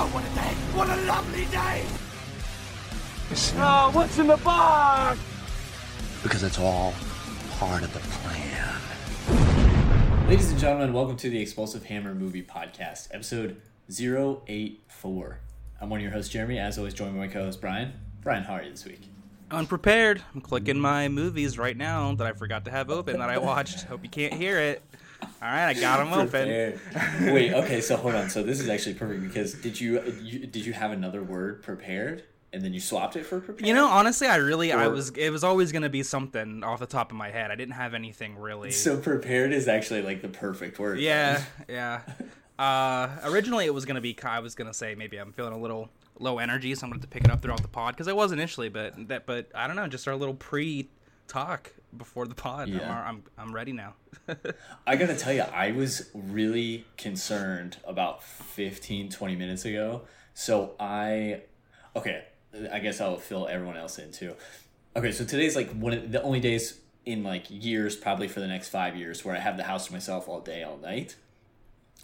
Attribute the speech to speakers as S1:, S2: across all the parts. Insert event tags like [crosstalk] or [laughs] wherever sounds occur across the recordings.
S1: Oh, what a day! What a lovely day!
S2: Oh, what's in the box?
S3: Because it's all part of the plan.
S4: Ladies and gentlemen, welcome to the Explosive Hammer Movie Podcast, episode 084. I'm one of your hosts, Jeremy. As always, joined by my co host, Brian. Brian, how are you this week?
S5: Unprepared. I'm clicking my movies right now that I forgot to have open that I watched. Hope you can't hear it. All right, I got them open.
S4: Wait, okay, so hold on. So this is actually perfect because did you, you did you have another word prepared and then you swapped it for prepared?
S5: You know, honestly, I really, I was, it was always gonna be something off the top of my head. I didn't have anything really.
S4: So prepared is actually like the perfect word.
S5: yeah, [laughs] yeah. Uh, originally, it was gonna be. I was gonna say maybe I'm feeling a little low energy, so I'm gonna to pick it up throughout the pod because I was initially, but that, but I don't know, just our little pre-talk before the pod.
S4: Yeah.
S5: I'm, I'm, I'm ready now. [laughs]
S4: I gotta tell you, I was really concerned about 15, 20 minutes ago. So I, okay, I guess I'll fill everyone else in too. Okay, so today's like one of the only days in like years, probably for the next five years, where I have the house to myself all day, all night.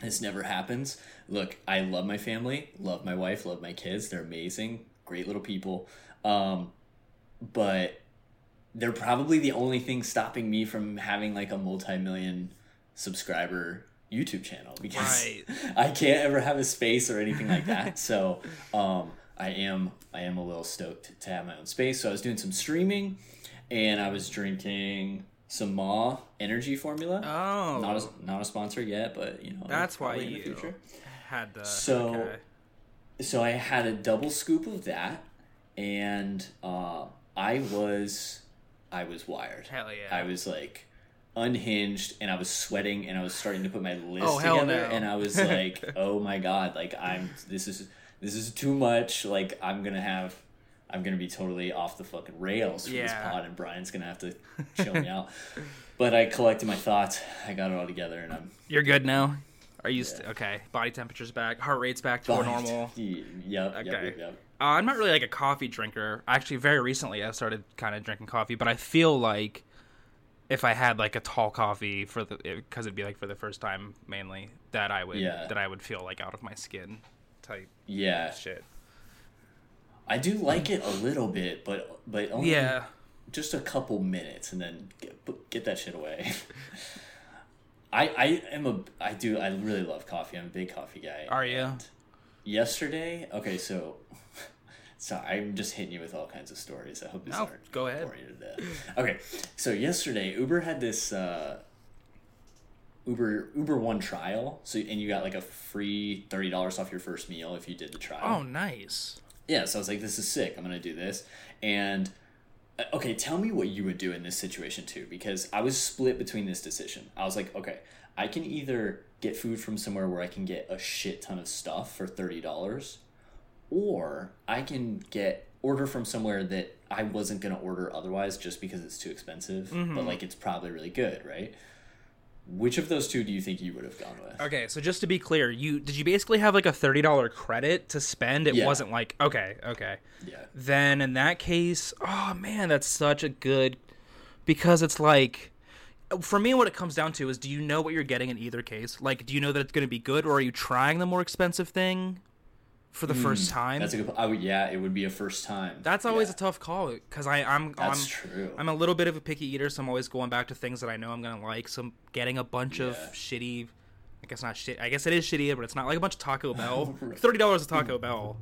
S4: This never happens. Look, I love my family, love my wife, love my kids. They're amazing, great little people. Um, but they're probably the only thing stopping me from having like a multi-million subscriber YouTube channel because
S5: Right. [laughs]
S4: I can't ever have a space or anything like that. [laughs] so um, I am I am a little stoked to have my own space. So I was doing some streaming, and I was drinking some Ma energy formula.
S5: Oh.
S4: not a, not a sponsor yet, but you know
S5: That's why
S4: probably in the
S5: you-
S4: future.
S5: Had the
S4: So-
S5: okay.
S4: So I had a double scoop of that, and uh, I was I was wired.
S5: Hell yeah.
S4: I was like unhinged and I was sweating and I was starting to put my list
S5: Oh,
S4: together
S5: no.
S4: and I was [laughs] like, "Oh my god, like I'm this is this is too much. Like I'm going to have I'm going to be totally off the fucking rails for this pod and Brian's going to have to [laughs] chill me out." But I collected my thoughts. I got it all together and I'm
S5: You're good now. Are you st- okay? Body temperature's back. Heart rate's back to
S4: fine.
S5: normal.
S4: Y- Yep, yep,
S5: Okay.
S4: yep, yep.
S5: Uh, I'm not really like a coffee drinker. Actually, very recently I started kind of drinking coffee, but I feel like if I had like a tall coffee for the because it'd be like for the first time mainly that I would
S4: Yeah.
S5: that I would feel like out of my skin type
S4: Yeah.
S5: shit.
S4: I do like it a little bit, but but only
S5: Yeah.
S4: just a couple minutes, and then get, get that shit away. [laughs] I I am a I do I really love coffee. I'm a big coffee guy.
S5: Are you?
S4: And Yesterday, okay, so [laughs] so I'm just hitting you with all kinds of stories. I hope this
S5: No,
S4: aren't
S5: go ahead.
S4: boring you to death. Okay, so yesterday Uber had this uh, Uber Uber One trial, so and you got like a free thirty dollars off your first meal if you did the trial
S5: Oh, nice.
S4: yeah, so I was like, this is sick. I'm gonna do this. And uh, okay, tell me what you would do in this situation too, because I was split between this decision. I was like, okay, I can either get food from somewhere where I can get a shit ton of stuff for thirty dollars, or I can get order from somewhere that I wasn't gonna order otherwise just because it's too expensive, but mm-hmm. like it's probably really good, right? Which of those two do you think you would have gone with?
S5: Okay, so just to be clear, you did you basically have like a thirty dollar credit to spend? It
S4: Yeah.
S5: wasn't like okay, okay.
S4: Yeah.
S5: then in that case, oh man, that's such a good because it's like for me what it comes down to is do you know what you're getting in either case? Like do you know that it's going to be good or are you trying the more expensive thing for the first time?
S4: Hmm, That's a good. I would, yeah, it would be a first time.
S5: That's always
S4: Yeah.
S5: a tough call cuz I I'm
S4: That's
S5: I'm,
S4: true.
S5: I'm a little bit of a picky eater, so I'm always going back to things that I know I'm going to like. So I'm getting a bunch of shitty I guess not shit. I guess it is shitty, but it's not like a bunch of Taco [laughs] Bell. $30 a Taco Bell,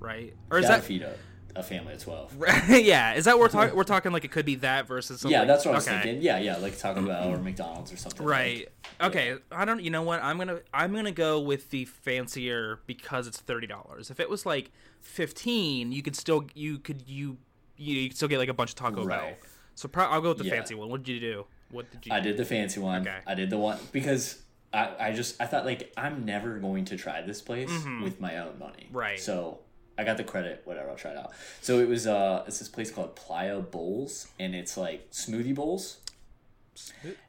S5: right? Or is
S4: Gotta
S5: that
S4: feed a, a family of twelve. [laughs]
S5: yeah, is that we're talking? [laughs] We're talking like it could be that versus something.
S4: Yeah, that's what I was
S5: okay.
S4: thinking. Yeah, yeah, like Taco Bell or McDonald's or something.
S5: Right. Okay. I don't. You know what? I'm gonna. I'm gonna go with the fancier because it's thirty dollars. If it was like fifteen, you could still. You could. You. You could still get like a bunch of Taco Bell. So pro- I'll go with the
S4: Yeah.
S5: fancy one. What did you do? What did you?
S4: I did the fancy one.
S5: Okay.
S4: I did the one because I, I just I thought like I'm never going to try this place with my own money.
S5: Mm-hmm. Right.
S4: So I got the credit, whatever, I'll try it out. So it was uh it's this place called Playa Bowls and it's like smoothie bowls.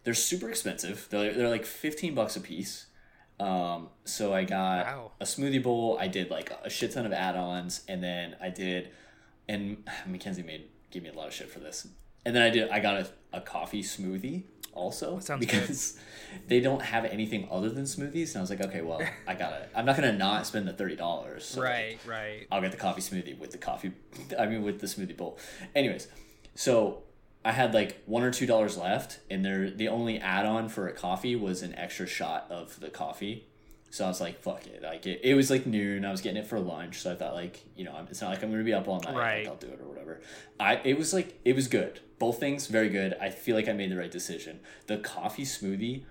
S4: They're super expensive. They're, they're like 15 bucks a piece. Um, so I got
S5: Wow.
S4: a smoothie bowl. I did like a shit ton of add-ons, and then I did, and [sighs] Mackenzie made gave me a lot of shit for this. And then I did. I got a, a coffee smoothie also
S5: sounds good.
S4: because [laughs] they don't have anything other than smoothies. And I was like, okay, well, I gotta. I'm not gonna not spend the thirty dollars. So [laughs]
S5: right, right.
S4: I'll get the coffee smoothie with the coffee. [laughs] I mean, with the smoothie bowl. Anyways, so I had like one or two dollars left, and there the only add on for a coffee was an extra shot of the coffee. So I was like, fuck it. Like it, it was like noon. I was getting it for lunch, so I thought like, you know, it's not like I'm gonna be up all night.
S5: Right.
S4: I'll do it or whatever. I it was like it was good. Both things very good. I feel like I made the right decision. The coffee smoothie,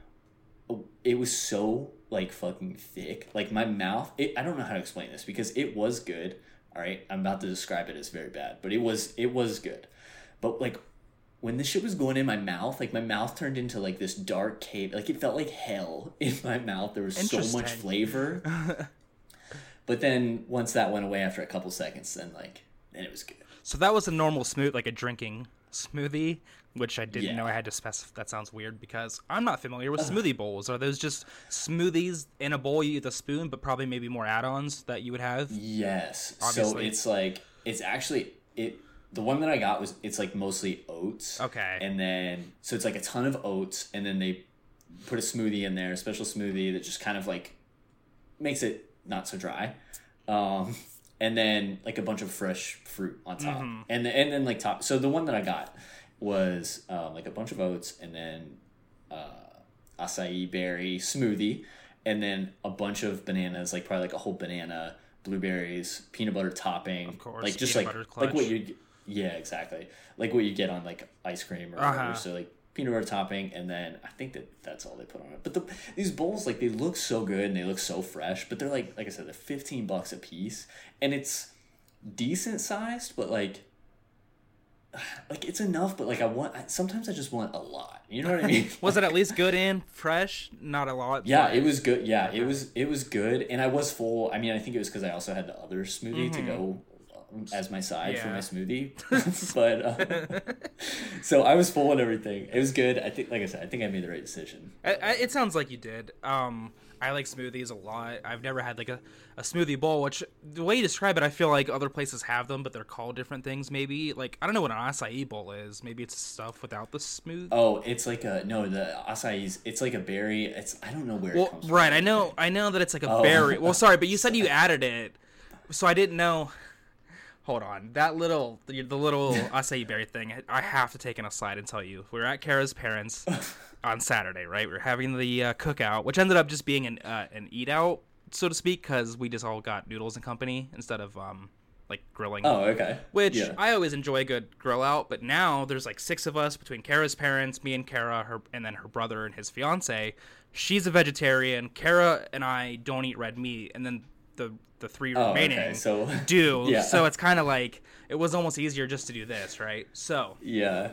S4: oh, it was so like fucking thick. Like my mouth. It, I don't know how to explain this because it was good. All right, I'm about to describe it as very bad, but it was it was good. But like when this shit was going in my mouth, like my mouth turned into like this dark cave. Like it felt like hell [laughs] in my mouth. There was so much flavor. [laughs] but then once that went away after a couple seconds, then like then it was good.
S5: So that was a normal smooth, like a drinking smoothie, which I didn't
S4: Yeah.
S5: know I had to specify. That sounds weird because I'm not familiar with smoothie bowls. Are those just smoothies in a bowl you eat with a spoon, but probably maybe more add-ons that you would have?
S4: Yes. So it's like it's actually it the one that I got was it's like mostly oats.
S5: Okay.
S4: And then so it's like a ton of oats and then they put a smoothie in there, a special smoothie that just kind of like makes it not so dry. Um and then like a bunch of fresh fruit on top.
S5: Mm-hmm.
S4: And then and then like top so the one that I got was um, like a bunch of oats and then uh acai berry smoothie and then a bunch of bananas, like probably like a whole banana, blueberries, peanut butter topping, of
S5: course,
S4: like just like like what you yeah exactly like what you get on like ice cream or
S5: Uh-huh.
S4: So like peanut butter topping, and then I think that that's all they put on it. But the these bowls like they look so good and they look so fresh, but they're like like I said, they're fifteen bucks a piece, and it's decent sized, but like. [sighs] Like it's enough, but like I want. I, sometimes I just want a lot. You know what I mean? [laughs]
S5: Was it at least good [laughs] and fresh? Not a lot.
S4: Yeah,
S5: but-
S4: it was good. Yeah, it was it was good, and I was full. I mean, I think it was because I also had the other smoothie to go as my side for my. Smoothie. [laughs] [laughs] but uh, so I was full and everything. It was good. I think, like I said, I think I made the right decision.
S5: I, I, it sounds like you did. Um, I like smoothies a lot. I've never had like a, a smoothie bowl, which the way you describe it, I feel like other places have them, but they're called different things. Maybe like I don't know what an acai bowl is. Maybe it's stuff without the smooth.
S4: Oh, it's like a no. The acai's it's like a berry. It's I don't know where it
S5: well,
S4: comes
S5: right.
S4: from.
S5: I know. I know that it's like a
S4: Oh.
S5: berry. Well, sorry, but you said you [laughs] added it, so I didn't know. Hold on, that little the, the little acai berry thing. I have to take an aside and tell you. We were at Kara's parents [laughs] on Saturday, right? We were having the uh, cookout, which ended up just being an uh, an eat out, so to speak, because we just all got noodles and company instead of um like grilling.
S4: Oh, okay.
S5: Which
S4: yeah.
S5: I always enjoy a good grill out, but now there's like six of us between Kara's parents, me and Kara, her and then her brother and his fiance. She's a vegetarian. Kara and I don't eat red meat, and then the the three
S4: Oh,
S5: remaining
S4: okay. So [laughs]
S5: do.
S4: Yeah.
S5: So it's kind of like it was almost easier just to do this, right? So
S4: yeah.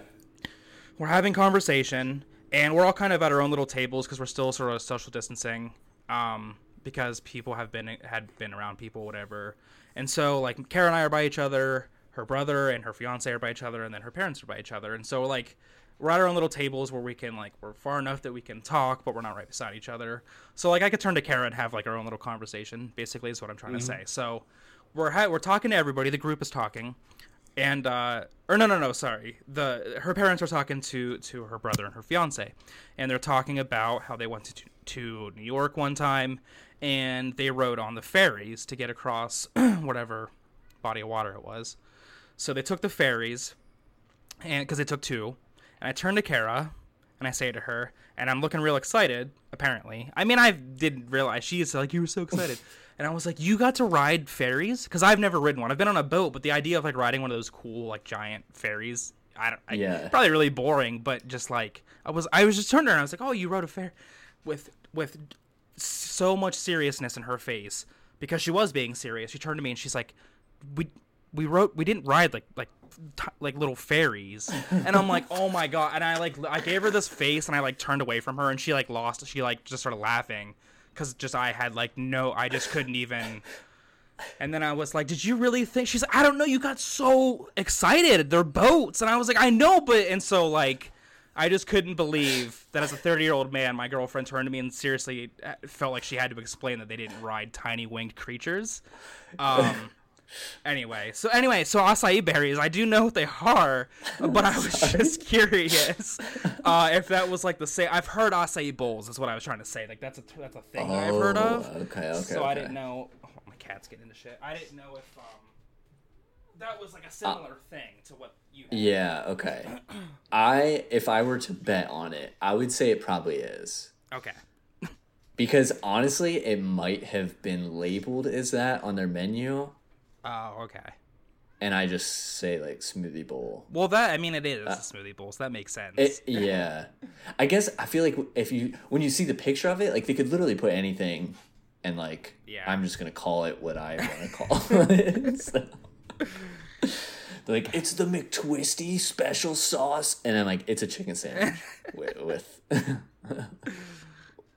S5: we're having conversation and we're all kind of at our own little tables because we're still sort of social distancing um, because people have been had been around people whatever and so like Kara and I are by each other her brother and her fiance are by each other and then her parents are by each other and so like we're at our own little tables where we can like we're far enough that we can talk but we're not right beside each other. So like I could turn to Kara and have like our own little conversation basically is what I'm trying to say. So we're ha- we're talking to everybody. The group is talking. And uh or no no no sorry. The her parents are talking to to her brother and her fiance. And they're talking about how they went to to new york one time and they rode on the ferries to get across [clears throat] whatever body of water it was. So they took the ferries and because they took two and i turn to kara and i say to her and i'm looking real excited apparently. I mean i didn't realize she's like you were so excited. [laughs] And i was like you got to ride ferries? Because i've never ridden one. I've been on a boat but the idea of like riding one of those cool like giant ferries i don't I,
S4: Yeah.
S5: probably really boring but just like i was i was just turned and i was like oh you rode a fair with with so much seriousness in her face because she was being serious. She turned to me and she's like we we wrote we didn't ride like like t- like little fairies. And i'm like oh my god. And i like i gave her this face and i like turned away from her and she like lost she like just started laughing because just i had like no i just couldn't even. And then i was like did you really think she's like i don't know you got so excited. They're boats. And i was like i know but and so like I just couldn't believe that as a 30 year old man, my girlfriend turned to me and seriously uh, felt like she had to explain that they didn't ride tiny winged creatures. Um, Anyway, so anyway, so acai berries, I do know what they are, but I was [laughs] just curious uh, if that was like the same. I've heard acai bowls. Is what I was trying to say. Like that's a that's a thing that I've heard of.
S4: Oh, Okay, okay.
S5: so I didn't know. Oh, my cat's getting into shit. I didn't know if um that was like a similar thing to what you. Had.
S4: Yeah, okay. I if I were to bet on it, I would say it probably is.
S5: Okay.
S4: Because honestly, it might have been labeled as that on their menu,
S5: Oh, okay.
S4: and I just say like smoothie bowl.
S5: Well, that I mean, it is a uh, smoothie bowl, so that makes sense.
S4: It, yeah, I guess I feel like if you when you see the picture of it, like they could literally put anything, and like
S5: Yeah.
S4: I'm just gonna call it what I want to call [laughs] it. So, like it's the McTwisty special sauce, and I'm like it's a chicken sandwich [laughs] with. with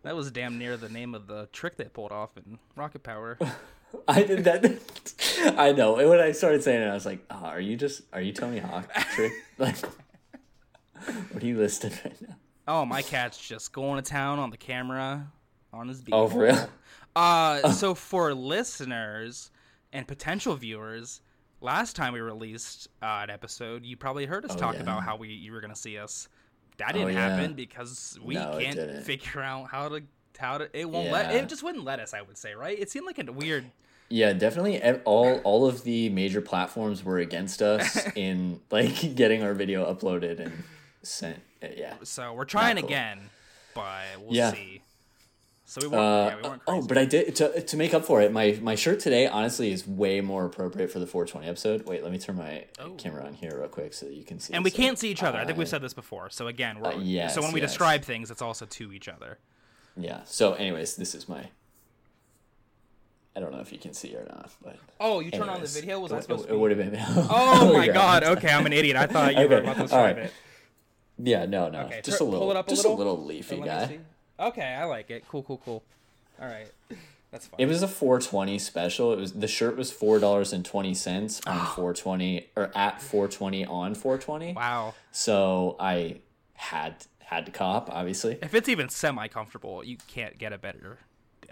S5: that was damn near the name of the trick they pulled off in Rocket Power. [laughs] [laughs]
S4: I did that. [laughs] I know. And when I started saying it, I was like, oh, "Are you just? Are you Tony Hawk trick? [laughs] Like, what are you listing right now?"
S5: Oh, my cat's just going to town on the camera on his beat.
S4: Oh, for real?
S5: Uh, so for listeners and potential viewers, last time we released uh, an episode, you probably heard us talk
S4: Oh, yeah.
S5: about how we you were gonna see us. That didn't
S4: Oh, yeah.
S5: happen because we
S4: No,
S5: can't figure out how to how to. It won't let. It just wouldn't let us. I would say, right? It seemed like a weird.
S4: Yeah, definitely. All all of the major platforms were against us [laughs] in like getting our video uploaded and sent. uh, Yeah.
S5: So we're trying
S4: cool.
S5: again, but we'll
S4: Yeah.
S5: see. So we weren't.
S4: Uh,
S5: yeah, we weren't
S4: oh, but I did to to make up for it. My my shirt today honestly is way more appropriate for the 420 episode. Wait, let me turn my camera on here real quick so that you can see.
S5: Oh. and we
S4: So,
S5: can't see each other. I think we've
S4: uh,
S5: said this before. So again, we're
S4: uh, yes,
S5: so when we
S4: yes.
S5: describe things, it's also to each other.
S4: Yeah. So, anyways, this is my. I don't know if you can see or not, but.
S5: Oh, you turn on the video? Was
S4: it,
S5: that supposed
S4: it,
S5: to be?
S4: would have been. [laughs]
S5: Oh, oh
S4: my
S5: god. Okay, I'm an idiot. I thought you were
S4: Okay,
S5: about to describe
S4: right.
S5: it.
S4: Yeah, no, no,
S5: Okay,
S4: just a little,
S5: pull it up a
S4: just
S5: little.
S4: a little leafy guy.
S5: Okay, I like it. Cool, cool, cool. All right, that's fine.
S4: It was a 420 special. It was the shirt was four dollars and twenty cents on 420 or at 420 on 420.
S5: wow.
S4: So I had had to cop, obviously.
S5: If it's even semi comfortable, you can't get a better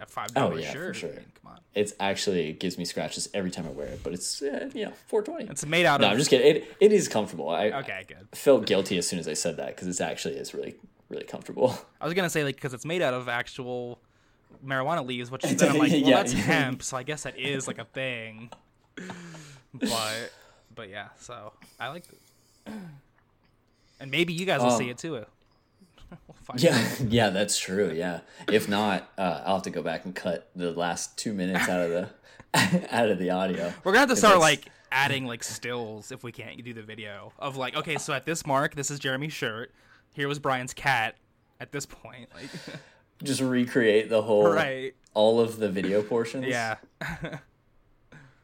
S5: five
S4: Oh
S5: dollar
S4: yeah,
S5: shirt.
S4: for sure.
S5: I mean, come on.
S4: It's actually it gives me scratches every time I wear it, but it's uh, you know 420.
S5: It's made out of
S4: no,
S5: of.
S4: I'm just kidding. It it is comfortable. I
S5: Okay, good.
S4: felt guilty as soon as I said that because it's actually is really really comfortable. [laughs]
S5: I was gonna say like because it's made out of actual marijuana leaves, which is then [laughs] I'm like, well,
S4: Yeah.
S5: that's hemp, so I guess that is like a thing. But but yeah, so I like it. And maybe you guys will see
S4: Um,
S5: it too. [laughs] we'll
S4: Yeah, [laughs] yeah, that's true. Yeah, if not, uh, I'll have to go back and cut the last two minutes out of the [laughs] out of the audio.
S5: We're gonna have to start like adding like stills if we can't do the video of like okay, so at this mark, this is Jeremy's shirt. Here was Brian's cat. At this point, like
S4: just recreate the whole
S5: right,
S4: all of the video portions.
S5: yeah.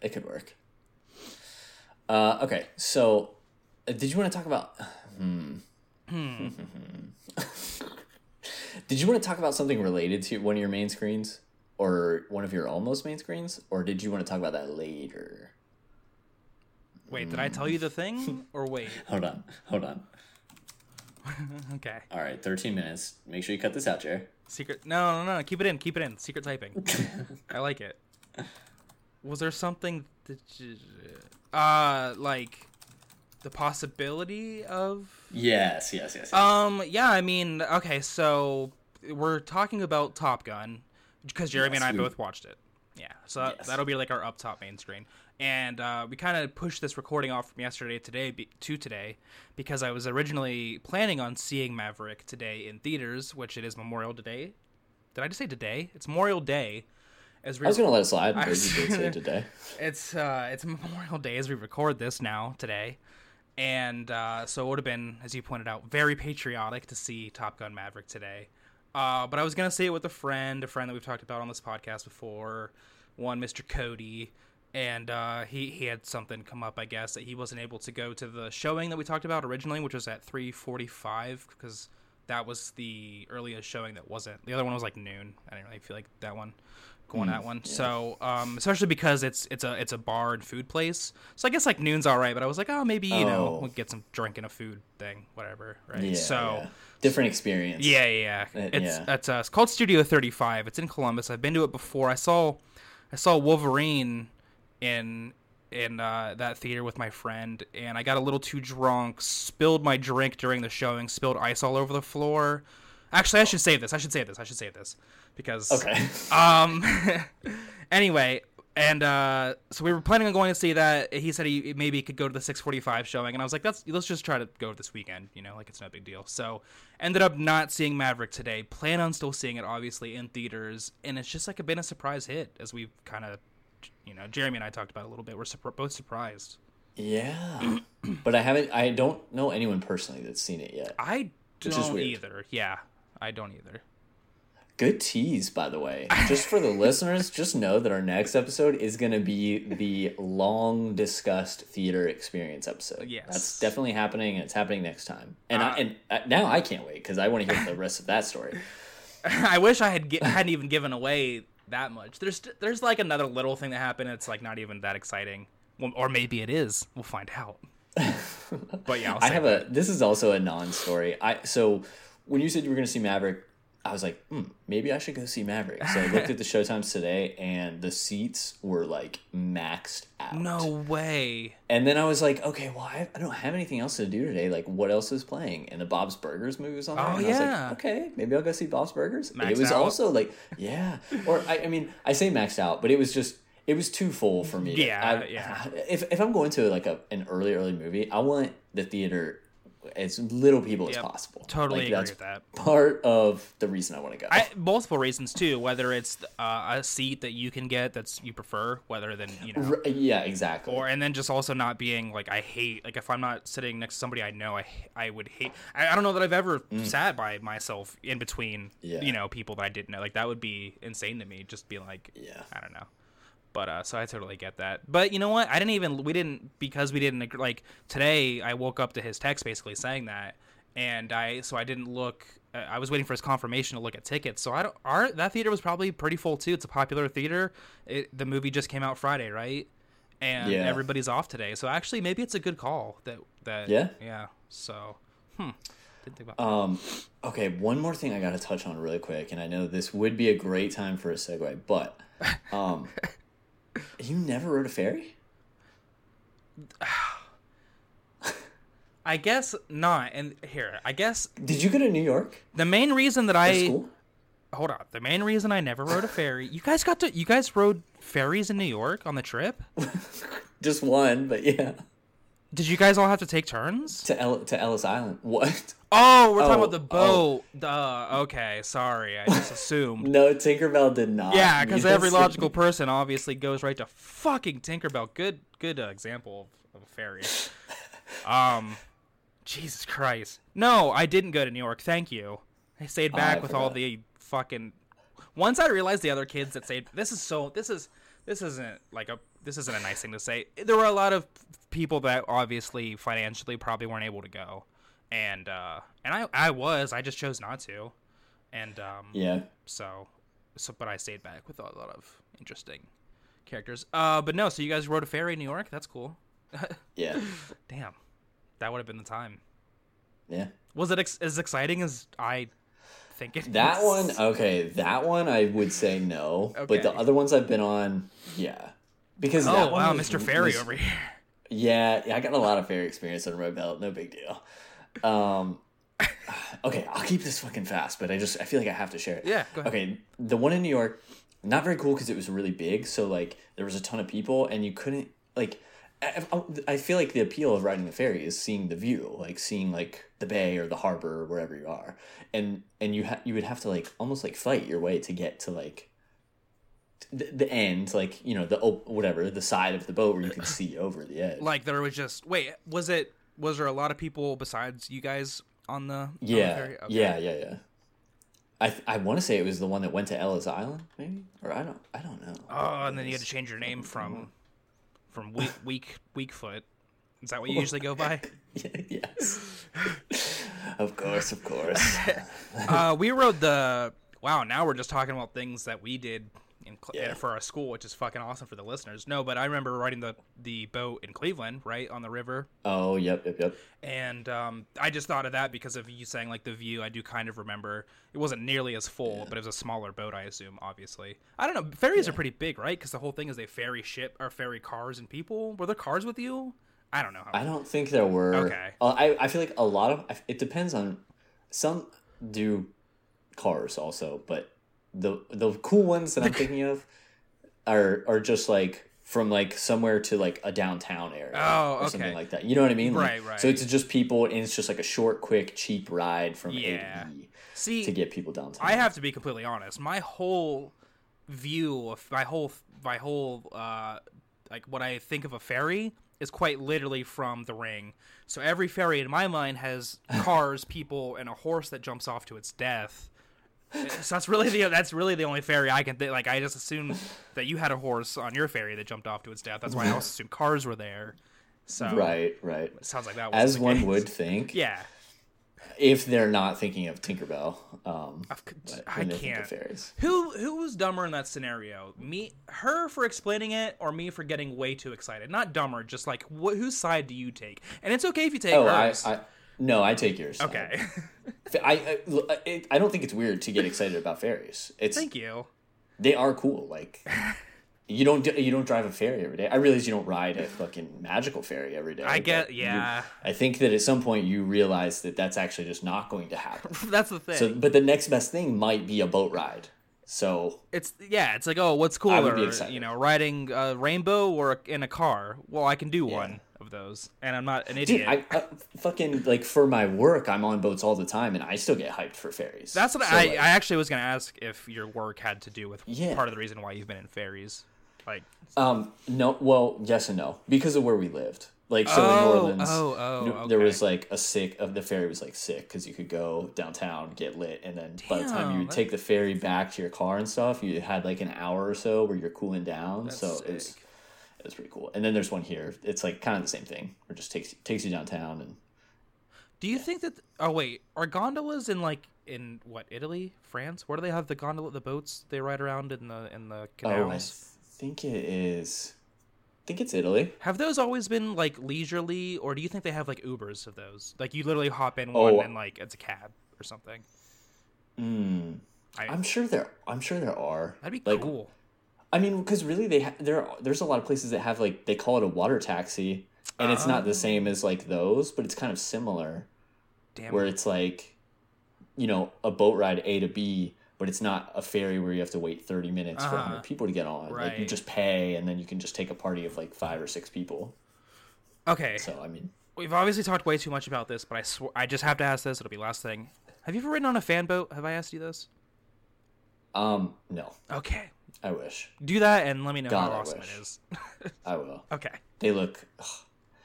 S4: it could work. Uh, okay, so uh, did you want to talk about? Hmm. [laughs] did you want to talk about something related to one of your main screens, or one of your almost main screens, or did you want to talk about that later?
S5: Wait, did I tell you the thing [laughs] or wait?
S6: Hold on, hold on. [laughs]
S5: Okay,
S6: All right, 13 minutes. Make sure you cut this out, Jer.
S5: secret. No, no, no. Keep it in. Keep it in. Secret typing. I like it. Was there something that, you, uh, like the possibility of
S6: Yes, yes, yes. yes.
S5: Um, yeah, I mean, okay, so we're talking about Top Gun because Jeremy
S6: Yes,
S5: and I
S6: we-
S5: both watched it. Yeah, so that,
S6: Yes.
S5: that'll be like our up top main screen. And uh, we kind of pushed this recording off from yesterday today be- to today because I was originally planning on seeing Maverick today in theaters, which it is Memorial Day. Did I just say today? It's Memorial Day. As we
S4: I was gonna let it slide, [laughs] but you did say today. [laughs]
S5: it's uh it's Memorial Day as we record this now today, and uh, so it would have been, as you pointed out, very patriotic to see Top Gun Maverick today. Uh, but I was gonna see it with a friend, a friend that we've talked about on this podcast before, one Mr. Cody, and uh, he he had something come up, I guess, that he wasn't able to go to the showing that we talked about originally, which was at three forty five because that was the earliest showing that wasn't. The other one was like noon. I didn't really feel like that one going that one. So, um, especially because it's it's a it's a bar and food place. So I guess like noon's all right, but I was like, oh, maybe you know
S4: Oh.
S5: we'll get some drink and a food thing, whatever, right?
S4: Yeah,
S5: so.
S4: yeah. different experience.
S5: Yeah, yeah, yeah.
S4: Uh,
S5: It's
S4: yeah.
S5: it's, uh, it's called Studio 35. It's in Columbus. I've been to it before. I saw I saw Wolverine in in uh, that theater with my friend, and I got a little too drunk, spilled my drink during the showing, spilled ice all over the floor. Actually, I should save this. I should save this. I should save this because
S4: Okay. [laughs]
S5: um. [laughs] anyway, and uh, so we were planning on going to see that. He said he maybe he could go to the 6:45 showing, and I was like, "That's let's just try to go this weekend. You know, like it's no big deal." So ended up not seeing Maverick today. Plan on still seeing it, obviously in theaters, and it's just like a been a surprise hit as we've kind of, you know, Jeremy and I talked about it a little bit. We're surp- both surprised.
S4: yeah, [clears throat] but I haven't. I don't know anyone personally that's seen it yet.
S5: I don't either. Yeah, I don't either.
S4: Good tease, by the way. Just for the [laughs] listeners, just know that our next episode is going to be the long discussed theater experience episode.
S5: Yes.
S4: that's definitely happening, and it's happening next time. And
S5: Uh,
S4: I, and uh, now I can't wait because I want to hear the rest of that story. [laughs]
S5: I wish I had hadn't even given away that much. There's there's like another little thing that happened. It's like not even that exciting, well, or maybe it is. We'll find out. [laughs] but yeah, I'll
S4: I have a. This is also a non-story. I so when you said you were going to see Maverick, I was like, hmm, maybe I should go see Maverick. So I looked at the [laughs] showtimes today, and the seats were like maxed out.
S5: no way.
S4: And then I was like, okay, well, I, I don't have anything else to do today. Like, what else is playing? And the Bob's Burgers movie was on there.
S5: Oh,
S4: and I was
S5: yeah.
S4: like, okay, maybe I'll go see Bob's Burgers.
S5: Maxed
S4: it was
S5: out.
S4: also like, yeah. Or, I, I mean, I say maxed out, but it was just, it was too full for me.
S5: Yeah,
S4: I-
S5: yeah.
S4: If, if I'm going to like a, an early, early movie, I want the theater as little people as possible.
S5: Totally
S4: Like,
S5: agree
S4: that's
S5: with that.
S4: Part of the reason I want to go.
S5: I, multiple reasons too. Whether it's uh, a seat that you can get that's you prefer, whether than you know,
S4: R- yeah, exactly.
S5: or and then just also not being like I hate like if I'm not sitting next to somebody I know I I would hate. I, I don't know that I've ever sat by myself in between
S4: Mm. Yeah.
S5: you know people that I didn't know. Like that would be insane to me. Just be like
S4: Yeah.
S5: I don't know. But uh, so I totally get that. But you know what? I didn't even we didn't because we didn't like today. I woke up to his text basically saying that, and I so I didn't look. Uh, I was waiting for his confirmation to look at tickets. So I don't. Our that theater was probably pretty full too. It's a popular theater. It, the movie just came out Friday, right? And
S4: Yeah.
S5: everybody's off today. So actually, maybe it's a good call that that
S4: Yeah?
S5: yeah. So hmm. Didn't think about that.
S4: Um, okay, one more thing I got to touch on really quick, and I know this would be a great time for a segue, but um, [laughs] you never rode a ferry? [sighs]
S5: I guess not. And here, I guess
S4: Did you go to New York
S5: the main reason that I
S4: school?
S5: hold on. The main reason I never rode a ferry. You guys got to. You guys rode ferries in New York on the trip. [laughs]
S4: Just one, but yeah,
S5: Did you guys all have to take turns?
S4: to El- to Ellis Island. [laughs] What?
S5: Oh, we're talking
S4: Oh,
S5: about the boat. Duh. Okay, sorry. I just [laughs] assumed.
S4: No, Tinkerbell did not.
S5: Yeah, because every [laughs] logical person obviously goes right to fucking Tinkerbell. Good, good uh, example of, of a ferry. Um, Jesus Christ. No, I didn't go to New York. Thank you. I stayed back
S4: I
S5: with all the fucking. Once I realized the other kids that stayed, this is so. This is this isn't like a. This isn't a nice thing to say. There were a lot of people that obviously financially probably weren't able to go, and uh, and I I was. I just chose not to, and um.
S4: Yeah,
S5: So, so but I stayed back with a lot of interesting characters. Uh, but no, so you guys rode a ferry in New York. That's cool. [laughs]
S4: yeah,
S5: Damn, that would have been the time.
S4: yeah.
S5: Was it ex- as exciting as I think it?
S4: That
S5: is?
S4: one, okay, that one I would say no, but the other ones I've been on, yeah. Because
S5: Oh wow,
S4: was-
S5: Mr. Ferry
S4: was-
S5: over here.
S4: Yeah, yeah, I got a lot of ferry experience on Red Belt. No big deal. Um, okay, I'll keep this fucking fast, but I just I feel like I have to share it.
S5: Yeah, go ahead.
S4: Okay, the one in New York, not very cool because it was really big. So like there was a ton of people, and you couldn't like. I, I- I feel like the appeal of riding the ferry is seeing the view, like seeing like the bay or the harbor or wherever you are, and and you ha- you would have to like almost like fight your way to get to like the, the end, like you know the op- whatever the side of the boat where you could [clears throat] see over the edge.
S5: Like there was just wait. Was it? Was there a lot of people besides you guys on the? on the
S4: Yeah?
S5: Okay.
S4: yeah, yeah, yeah. I th- I want to say it was the one that went to Ellis Island, maybe, or I don't I don't know.
S5: Oh, and then you had to change your name from from weak [laughs] weak weakfoot. Is that what you usually go by? [laughs]
S4: yes, of course, of course. [laughs]
S5: uh, we rode the. Wow, now we're just talking about things that we did in
S4: Yeah.
S5: for our school, which is fucking awesome for the listeners. No, but I remember riding the the boat in Cleveland, right on the river,
S4: Oh, yep, yep, yep.
S5: and um, I just thought of that because of you saying like the view. I do kind of remember it wasn't nearly as full, but it was a smaller boat. I assume, obviously. I don't know. Ferries are pretty big, right? Because the whole thing is they ferry ship or ferry cars and people. Were there cars with you? I don't know. How
S4: I don't think there were.
S5: Okay.
S4: Uh, I I feel like a lot of it depends on some do cars also, but the the cool ones that I'm thinking of are are just like from like somewhere to like a downtown area
S5: Oh,
S4: or something like that. You know what I mean? Like,
S5: Right, right.
S4: So it's just people and it's just like a short, quick, cheap ride from
S5: Yeah.
S4: A to B
S5: see.
S4: to get people downtown.
S5: I have to be completely honest. My whole view of my whole my whole uh like what I think of a ferry is quite literally from the ring. So every ferry in my mind has [laughs] cars, people, and a horse that jumps off to its death. [laughs] So that's really the that's really the only ferry I can think. Like I just assumed that you had a horse on your ferry that jumped off to its death. That's why I also assumed cars were there. So
S4: right, right.
S5: sounds like that was
S4: As one
S5: case.
S4: would think,
S5: Yeah,
S4: if they're not thinking of Tinkerbell. Um,
S5: I
S4: when they think
S5: can't.
S4: fairies.
S5: Who who was dumber in that scenario? Me, her for explaining it, or me for getting way too excited? Not dumber, just like wh- whose side do you take? And it's okay if you take
S4: Oh, I. I no, I take yours.
S5: okay, [laughs]
S4: I I, I don't think it's weird to get excited about fairies. It's
S5: thank you.
S4: they are cool. Like [laughs] you don't you don't drive a ferry every day. I realize you don't ride a fucking magical ferry every day.
S5: I get
S4: you-
S5: yeah.
S4: I think that at some point you realize that that's actually just not going to happen. [laughs]
S5: That's the thing.
S4: so, but the next best thing might be a boat ride. So
S5: it's yeah. It's like oh, what's cooler? You know, riding a rainbow or in a car? Well, I can do one of those, and I'm not an idiot.
S4: Dude, I, I fucking like for my work, I'm on boats all the time, and I still get hyped for ferries.
S5: That's what
S4: So,
S5: I,
S4: like,
S5: I actually was gonna ask if your work had to do with
S4: Yeah.
S5: part of the reason why you've been in ferries. Like
S4: Um, no, well, yes and no, because of where we lived. Like, so in
S5: Oh,
S4: New Orleans,
S5: oh, oh,
S4: New- there was like a sick of the ferry was like sick because you could go downtown, get lit, and then by the time you would take the ferry back to your car and stuff, you had like an hour or so where you're cooling down. so
S5: sick.
S4: it was pretty cool. And then there's one here. It's like kind of the same thing. Where it just takes takes you downtown and
S5: Do you think that? Oh wait, are gondolas in like in what Italy, France? Where do they have the gondola, the boats they ride around in the in the
S4: oh, I think it is. I think it's Italy.
S5: have those always been like leisurely, or do you think they have like Ubers of those? Like you literally hop in
S4: Oh.
S5: one and like it's a cab or something.
S4: Hmm.
S5: I,
S4: I'm sure there. I'm sure there are.
S5: that'd be
S4: like,
S5: cool.
S4: I mean, because really, they ha- there there's a lot of places that have like they call it a water taxi, and it's not the same as like those, but it's kind of similar,
S5: Damn.
S4: where it's like, you know, a boat ride A to B, but it's not a ferry where you have to wait thirty minutes for
S5: Uh-huh.
S4: hundred people to get on. Like you just pay, and then you can just take a party of like five or six people.
S5: okay,
S4: So I mean,
S5: we've obviously talked way too much about this, but I sw- I just have to ask this. It'll be last thing. Have you ever ridden on a fan boat? Have I asked you this?
S4: um, no,
S5: Okay,
S4: I wish
S5: do that and let me know
S4: God,
S5: how awesome it is. [laughs]
S4: I will.
S5: okay.
S4: They look. ugh.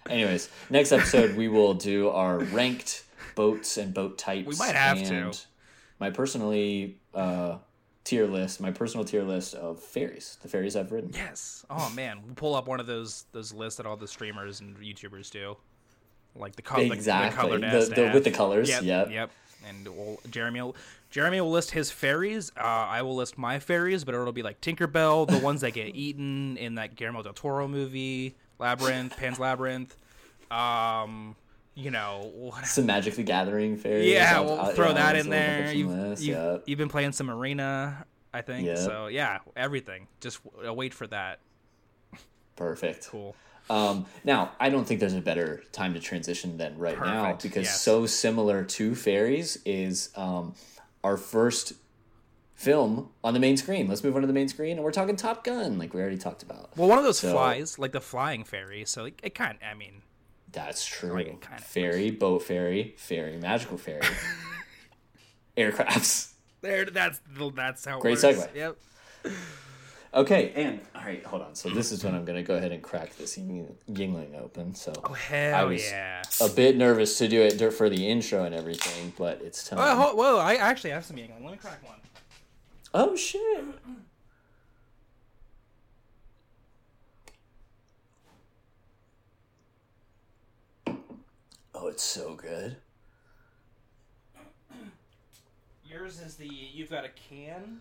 S4: Anyways, next episode we will do our ranked boats and boat types.
S5: We might have to.
S4: My personally uh, tier list, my personal tier list of ferries, the ferries I've ridden.
S5: Yes. Oh man, we'll pull up one of those those lists that all the streamers and YouTubers do, like the color
S4: Exactly.
S5: the,
S4: The- the- with the colors,
S5: Yep.
S4: yep.
S5: Yep. And we'll, Jeremy will Jeremy will list his fairies. Uh, I will list my fairies, but it'll be like Tinkerbell, the ones that get [laughs] eaten in that Guillermo del Toro movie, Labyrinth, Pan's Labyrinth. Um, you know, what-
S4: Some Magic the Gathering fairies.
S5: yeah,
S4: I'll-
S5: we'll
S4: I'll-
S5: throw
S4: yeah,
S5: that in there. You've, you've,
S4: yep.
S5: you've been playing some Arena, I think.
S4: Yep.
S5: So yeah, everything. Just uh, wait for that.
S4: Perfect.
S5: Cool.
S4: Um, now, I don't think there's a better time to transition than right now because
S5: yes.
S4: so similar to fairies is um, our first film on the main screen. Let's move on to the main screen, and we're talking Top Gun, like we already talked about.
S5: Well, one of those
S4: So-
S5: flies, like the flying fairy. So it, it kind. I mean,
S4: That's true.
S5: Like, kind of-
S4: fairy, boat fairy, fairy, magical fairy, [laughs] aircrafts.
S5: there. That's that's how. It
S4: Great
S5: works.
S4: segue.
S5: Yep.
S4: Okay, and all right, hold on. So this is when I'm gonna go ahead and crack this Ying- Yuengling open. So
S5: Oh hell
S4: was-
S5: yeah.
S4: a bit nervous to do it for the intro and everything, but it's time.
S5: Oh, ho- whoa! I actually have some Yuengling. Let me crack one.
S4: Oh shit! Oh, it's so good.
S5: Yours is the you've got a can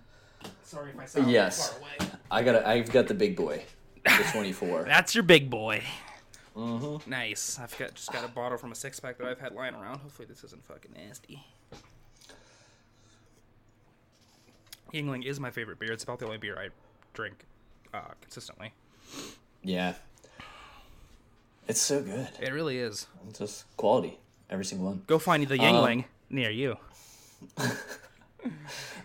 S5: Sorry if I sound
S4: Yes.
S5: far away.
S4: I got. I've got the big boy, the [laughs] twenty-four.
S5: That's your big boy. Mm-hmm. Nice. I've got just got a bottle from a six pack that I've had lying around. Hopefully this isn't fucking nasty. Yuengling is my favorite beer. It's about the only beer I drink uh, consistently.
S4: yeah. It's so good.
S5: It really is.
S4: It's just quality. Every single one.
S5: Go find the Yuengling near you. [laughs]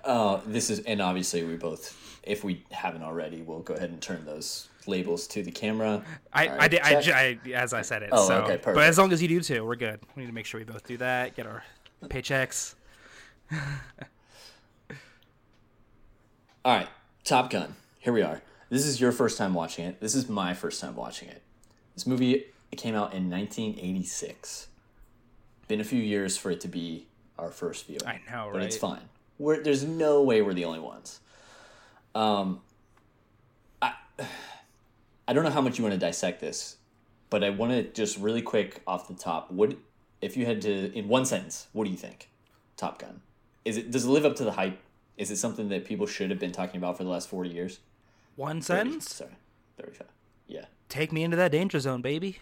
S4: Uh, this is, and obviously we both, if we haven't already, we'll go ahead and turn those labels to the camera.
S5: I,
S4: All
S5: I, did, I, I, as I said it.
S4: Oh,
S5: so.
S4: okay,
S5: But as long as you do too, we're good. We need to make sure we both do that. Get our paychecks.
S4: All right, Top Gun. Here we are. This is your first time watching it. This is my first time watching it. This movie it came out in 1986. Been a few years for it to be our first viewing.
S5: I know,
S4: but it's fine. We're, there's no way we're the only ones. Um, I I don't know how much you want to dissect this, but I want to just really quick off the top. What if you had to in one sentence? What do you think? Top Gun. Is it does it live up to the hype? Is it something that people should have been talking about for the last forty years?
S5: One
S4: 30,
S5: sentence.
S4: Sorry, thirty-five. Yeah.
S5: Take me into that danger zone, baby.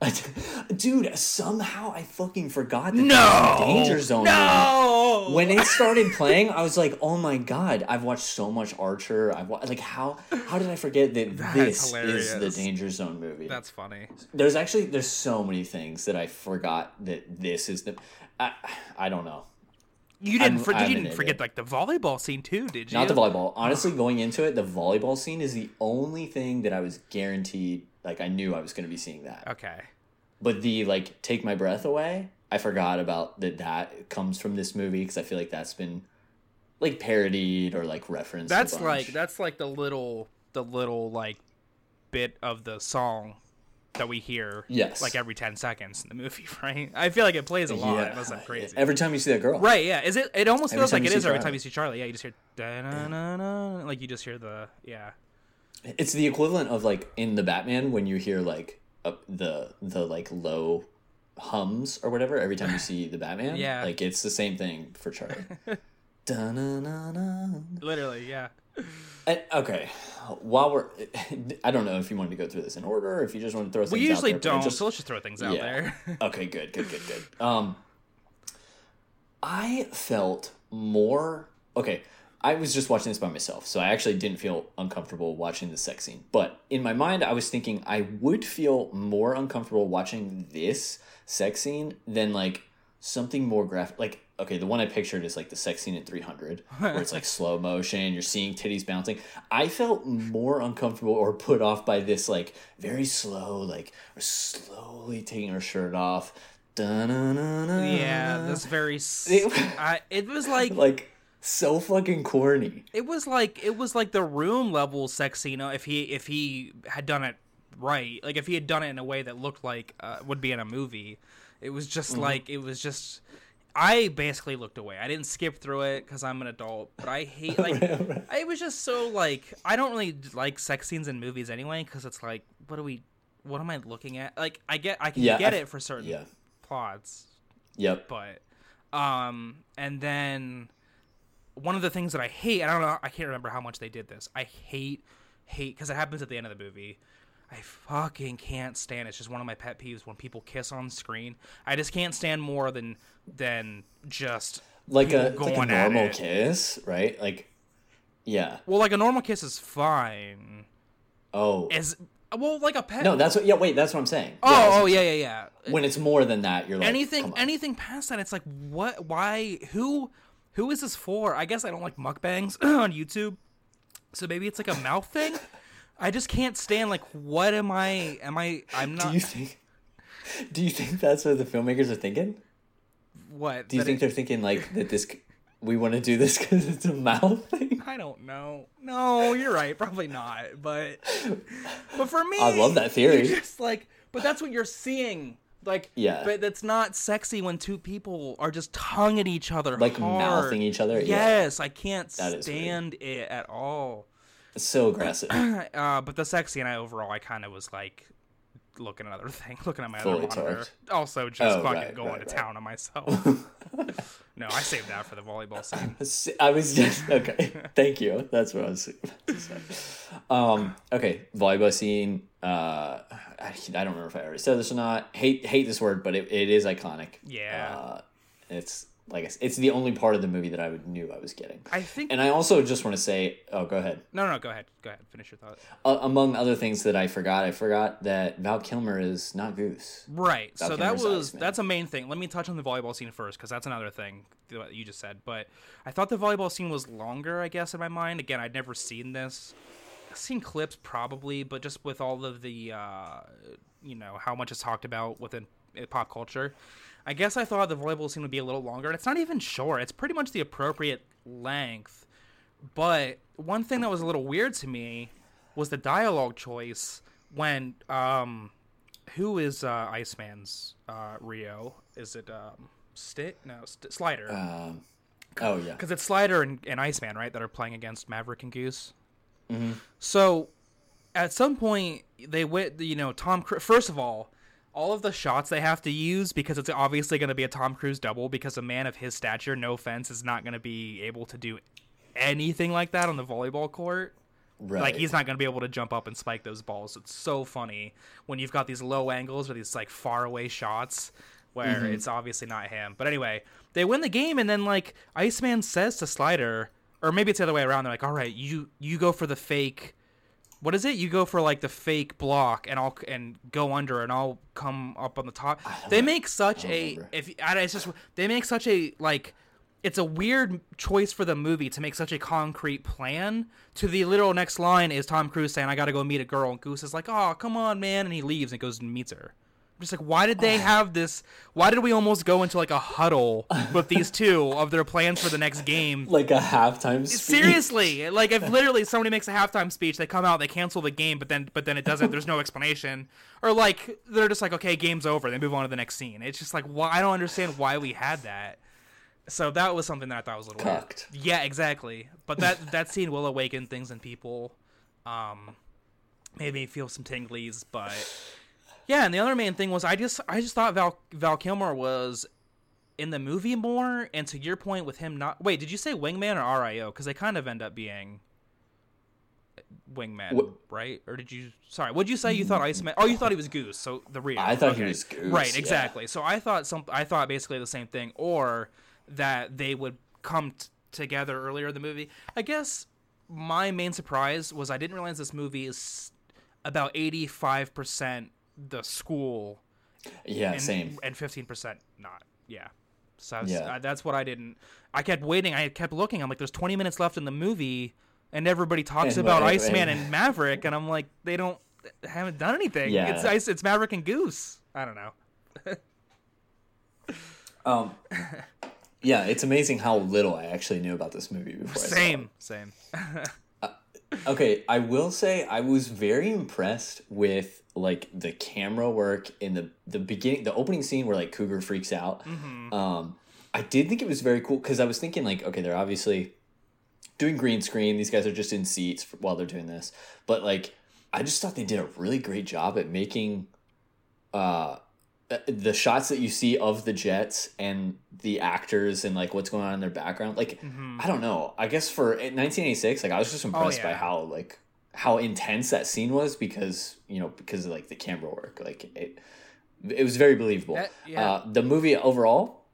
S5: [laughs]
S4: Dude, somehow I fucking forgot that
S5: No!
S4: there was a Danger Zone. movie.
S5: No.
S4: When it started playing, I was like, "Oh my god! I've watched so much Archer. I've wa- like how how did I forget that [laughs] this is the. Danger Zone movie?"
S5: That's funny.
S4: there's actually there's so many things that I forgot that this is the. I, I don't know.
S5: You didn't.
S4: I'm-
S5: For,
S4: I'm
S5: you didn't forget like the volleyball scene too, did you?
S4: Not the volleyball. Honestly, going into it, the volleyball scene is the only thing that I was guaranteed. Like I knew I was going to be seeing that.
S5: Okay.
S4: But the like take my breath away, I forgot about that. That comes from this movie because I feel like that's been like parodied or like referenced.
S5: That's like that's like the little the little like bit of the song that we hear.
S4: Yes.
S5: Like every ten seconds in the movie, [laughs] right? I feel like it plays a lot.
S4: yeah.
S5: Unless I'm crazy.
S4: Every time you see that girl,
S5: Right, yeah. Is it? It almost
S4: Every
S5: feels like it is
S4: see
S5: every time you see Charlie. Yeah, you just hear da-na-na-na, like you just hear the yeah.
S4: It's the equivalent of like in the Batman when you hear like uh, the the like low hums or whatever every time you [laughs] see the Batman.
S5: Yeah.
S4: like it's the same thing for Charlie. [laughs]
S5: Literally, yeah.
S4: And- okay, while we're, [laughs] I don't know if you wanted to go through this in order or if you just want to throw.
S5: We
S4: things out
S5: usually
S4: there,
S5: don't,
S4: just-
S5: so let's just throw things out there.
S4: okay, good, good, good, good. Um, I felt more okay. I was just watching this by myself, so I actually didn't feel uncomfortable watching the sex scene. But in my mind, I was thinking I would feel more uncomfortable watching this sex scene than like something more graphic. Like, okay, the one I pictured is like the sex scene in 300, where it's like [laughs] slow motion, you're seeing titties bouncing. I felt more uncomfortable or put off by this like very slow, like slowly taking her shirt off. Da-na-na-na.
S5: yeah, that's very.
S4: It-
S5: I, it was like [laughs]
S4: like so fucking corny.
S5: it was like it was like the room level sex scene. uh, If he if he had done it right, like if he had done it in a way that looked like uh, would be in a movie, it was just
S4: Mm-hmm.
S5: like it was just. I basically looked away. I didn't skip through it because I'm an adult, but I hate like [laughs] it was just so like I don't really like sex scenes in movies anyway because it's like what are we what am I looking at? Like I get I can
S4: Yeah,
S5: get
S4: I-
S5: it for certain
S4: Yeah.
S5: plots,
S4: Yep.
S5: but um and then one of the things that I hate, I don't know, I can't remember how much they did this. I hate hate because it happens at the end of the movie. I fucking can't stand. It's just one of my pet peeves when people kiss on screen. I just can't stand more than than just
S4: Like a,
S5: people
S4: like a normal kiss, right? Like, yeah.
S5: Well, like a normal kiss is fine.
S4: Oh.
S5: Is well, like a pet.
S4: No, that's what. Yeah, wait, that's what I'm saying.
S5: Oh,
S4: Yeah,
S5: oh yeah, yeah, yeah.
S4: When it's more than that, you're like
S5: anything, anything past that, it's like, what? Why? Who? Who is this for? I guess I don't like mukbangs [clears throat] on YouTube, so maybe it's like a mouth thing. I just can't stand. Like, what am I? Am I? I'm not.
S4: Do you think? [laughs] Do you think that's what the filmmakers are thinking?
S5: what?
S4: Do you think
S5: it-
S4: they're thinking like that? This we want to do this because it's a mouth [laughs] thing.
S5: I don't know. No, you're right. Probably not. But but for me,
S4: I love that theory.
S5: Just like, but that's what you're seeing. Like,
S4: Yeah.
S5: But that's not sexy when two people are just tonguing each other,
S4: Like
S5: hard.
S4: mouthing each other? Yeah.
S5: Yes, I can't
S4: That
S5: stand it at all.
S4: It's so aggressive. [clears throat]
S5: Uh, but the sexy scene, I overall, I kind of was like looking at other thing, [laughs] looking at my
S4: Fully
S5: other monitor.
S4: torqued.
S5: Also, just
S4: Oh,
S5: fucking
S4: right,
S5: going
S4: right,
S5: to
S4: right.
S5: town on myself. [laughs] No, I saved that for the volleyball scene. [laughs]
S4: I was just okay. [laughs] Thank you. That's what I was. Um. Okay. Volleyball scene. Uh, I, I don't remember if I already said this or not. Hate hate this word, but it, it is iconic.
S5: Yeah.
S4: Uh, it's like I it's the only part of the movie that I would knew I was getting.
S5: I think.
S4: And I also just want to say, oh, go ahead.
S5: no, no, no go ahead. Go ahead. Finish your thought.
S4: Uh, among other things that I forgot, I forgot that Val Kilmer is not Goose.
S5: Right. So that was that's a main thing. Let me touch on the volleyball scene first because that's another thing that you just said. But I thought the volleyball scene was longer. I guess in my mind. Again, I'd never seen this. I've seen clips probably, but just with all of the, uh, you know, how much it's talked about within uh, pop culture. I guess I thought the volleyball scene would be a little longer, and it's not even short. It's pretty much the appropriate length. But one thing that was a little weird to me was the dialogue choice when um who is uh Iceman's uh Rio? Is it um Stick? No, St- Slider.
S4: Um. Oh yeah.
S5: Because it's Slider and, and Iceman, right, that are playing against Maverick and Goose. So, at some point, they went. You know, Tom. First of all, all of the shots they have to use because it's obviously going to be a Tom Cruise double because a man of his stature, no offense, is not going to be able to do anything like that on the volleyball court.
S4: Right.
S5: Like he's not going to be able to jump up and spike those balls. It's so funny when you've got these low angles or these like far away shots where mm-hmm. it's obviously not him. But anyway, they win the game and then like Iceman says to Slider, or maybe it's the other way around. They're like, "All right, you you go for the fake. What is it? You go for like the fake block and I'll and go under and I'll come up on the top." They make such a
S4: remember.
S5: if I, it's just they make such a like it's a weird choice for the movie to make such a concrete plan. To the literal next line is Tom Cruise saying, "I got to go meet a girl," and Goose is like, "Oh, come on, man," and he leaves and goes and meets her. Just like, why did they have this? Why did we almost go into like a huddle with these [laughs] two of their plans for the next game?
S4: like a halftime. Speech.
S5: Seriously, like if literally somebody makes a halftime speech, they come out, they cancel the game, but then but then it doesn't. There's no explanation, or like they're just like, okay, game's over. They move on to the next scene. It's just like, why? I don't understand why we had that. So that was something that I thought was a little weird.
S4: Cucked.
S5: Yeah, exactly. But that that scene will awaken things in people. Um, made me feel some tinglies, but yeah. And the other main thing was I just I just thought Val Val Kilmer was in the movie more. And to your point with him not wait, did you say Wingman or RIO? Because they kind of end up being Wingman,
S4: Wh-
S5: right? Or did you? Sorry, what'd you say? You thought Iceman? Oh, you thought he was Goose. So the Rio.
S4: I thought he was Goose,
S5: Right,
S4: yeah.
S5: exactly. So I thought some. I thought basically the same thing, or that they would come t- together earlier in the movie. I guess my main surprise was I didn't realize this movie is about eighty five percent the school
S4: Yeah.
S5: and
S4: same.
S5: and fifteen percent not. Yeah. So I was-
S4: Yeah.
S5: uh, that's what I didn't. I kept waiting. I kept looking. I'm like, there's 20 minutes left in the movie, and everybody talks
S4: And
S5: about
S4: what-
S5: Iceman
S4: and-
S5: and Maverick, and I'm like, they don't haven't done anything.
S4: Yeah.
S5: It's Ice. It's Maverick and Goose. I don't know. [laughs]
S4: Um. Yeah, it's amazing how little I actually knew about this movie before. I.
S5: Same. Same. [laughs]
S4: Okay, I will say I was very impressed with like the camera work in the the beginning, the opening scene where like Cougar freaks out. Um, I did think it was very cool because I was thinking like, okay, they're obviously doing green screen. These guys are just in seats for, while they're doing this, but like, I just thought they did a really great job at making uh the shots that you see of the jets and the actors and like what's going on in their background like i don't know i guess for 1986 like i was just impressed by
S5: yeah.
S4: how like how intense that scene was because you know because of like the camera work like it it was very believable
S5: That- yeah.
S4: uh the movie overall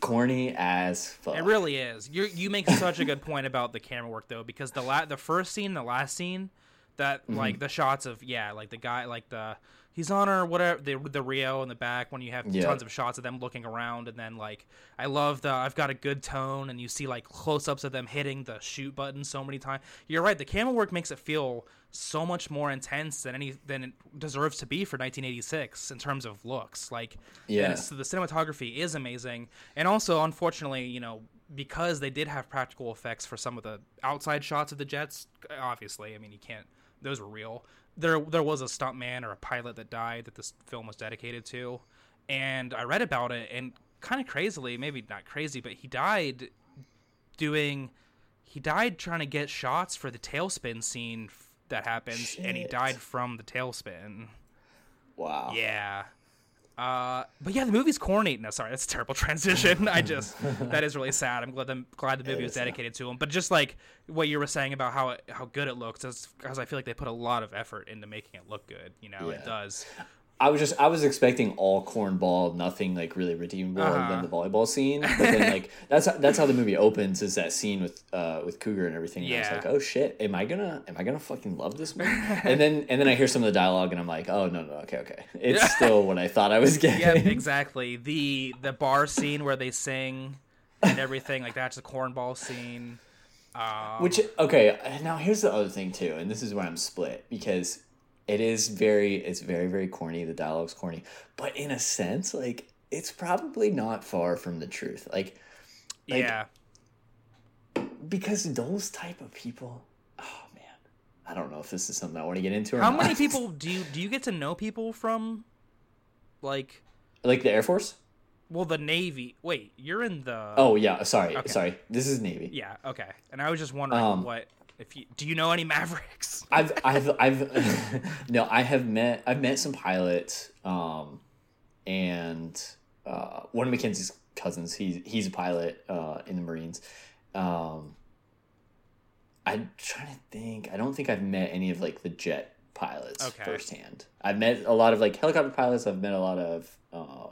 S4: corny as fuck
S5: It really is. You you make such a good point about the camera work though, because the la- the first scene, the last scene, that
S4: Mm-hmm.
S5: like the shots of yeah, like the guy, like the he's on her whatever the the Rio in the back when you have
S4: Yeah.
S5: tons of shots of them looking around, and then like I love the I've got a good tone, and you see like close ups of them hitting the shoot button so many times. You're right. The camera work makes it feel so much more intense than any than it deserves to be for 1986 in terms of looks. Like
S4: Yeah.
S5: it's, the cinematography is amazing, and also unfortunately, you know, because they did have practical effects for some of the outside shots of the jets. Obviously, I mean, you can't; those were real. There, there was a stuntman or a pilot that died that this film was dedicated to, and I read about it, and kind of crazily, maybe not crazy, but he died doing. He died trying to get shots for the tailspin scene f- that happens, and he died from the tailspin.
S4: wow
S5: Yeah. Uh, but yeah, the movie's corny. No, sorry, that's a terrible [laughs] transition. I just that is really sad. I'm glad the glad the movie was
S4: is sad.
S5: dedicated to him. But just like what you were saying about how it, how good it looks, because I feel like they put a lot of effort into making it look good. You know, it does.
S4: I was just I was expecting all cornball, nothing like really redeemable
S5: Uh-huh.
S4: than the volleyball scene. But then like [laughs] that's that's how the movie opens is that scene with uh with Cougar and everything. And I was like, oh shit, am I gonna am I gonna fucking love this movie? [laughs] and then and then I hear some of the dialogue and I'm like, oh no no okay okay, [laughs] it's still what I thought I was getting.
S5: Yeah, exactly. The the bar scene where they sing and everything like that's the cornball scene. Um,
S4: Which okay, now here's the other thing too, and this is where I'm split because it is very it's very very corny. The dialogue's corny, but in a sense, like it's probably not far from the truth. Like like,
S5: yeah.
S4: because those type of people, oh man, I don't know if this is something I want to get into. Or
S5: How
S4: not.
S5: many [laughs] people do you do you get to know people from, like,
S4: like the Air Force?
S5: well, the Navy? Wait, you're in the.
S4: Oh yeah, sorry,
S5: Okay.
S4: sorry. This is Navy.
S5: Yeah. Okay. And I was just wondering
S4: Um,
S5: what if you do you know any Mavericks? [laughs]
S4: I've I've I've [laughs] no, I have met I've met some pilots, um, and uh, one of Mackenzie's cousins. He's he's a pilot uh, in the Marines. Um, I'm trying to think. I don't think I've met any of like the jet pilots
S5: Okay.
S4: firsthand. I've met a lot of like helicopter pilots. I've met a lot of. Uh,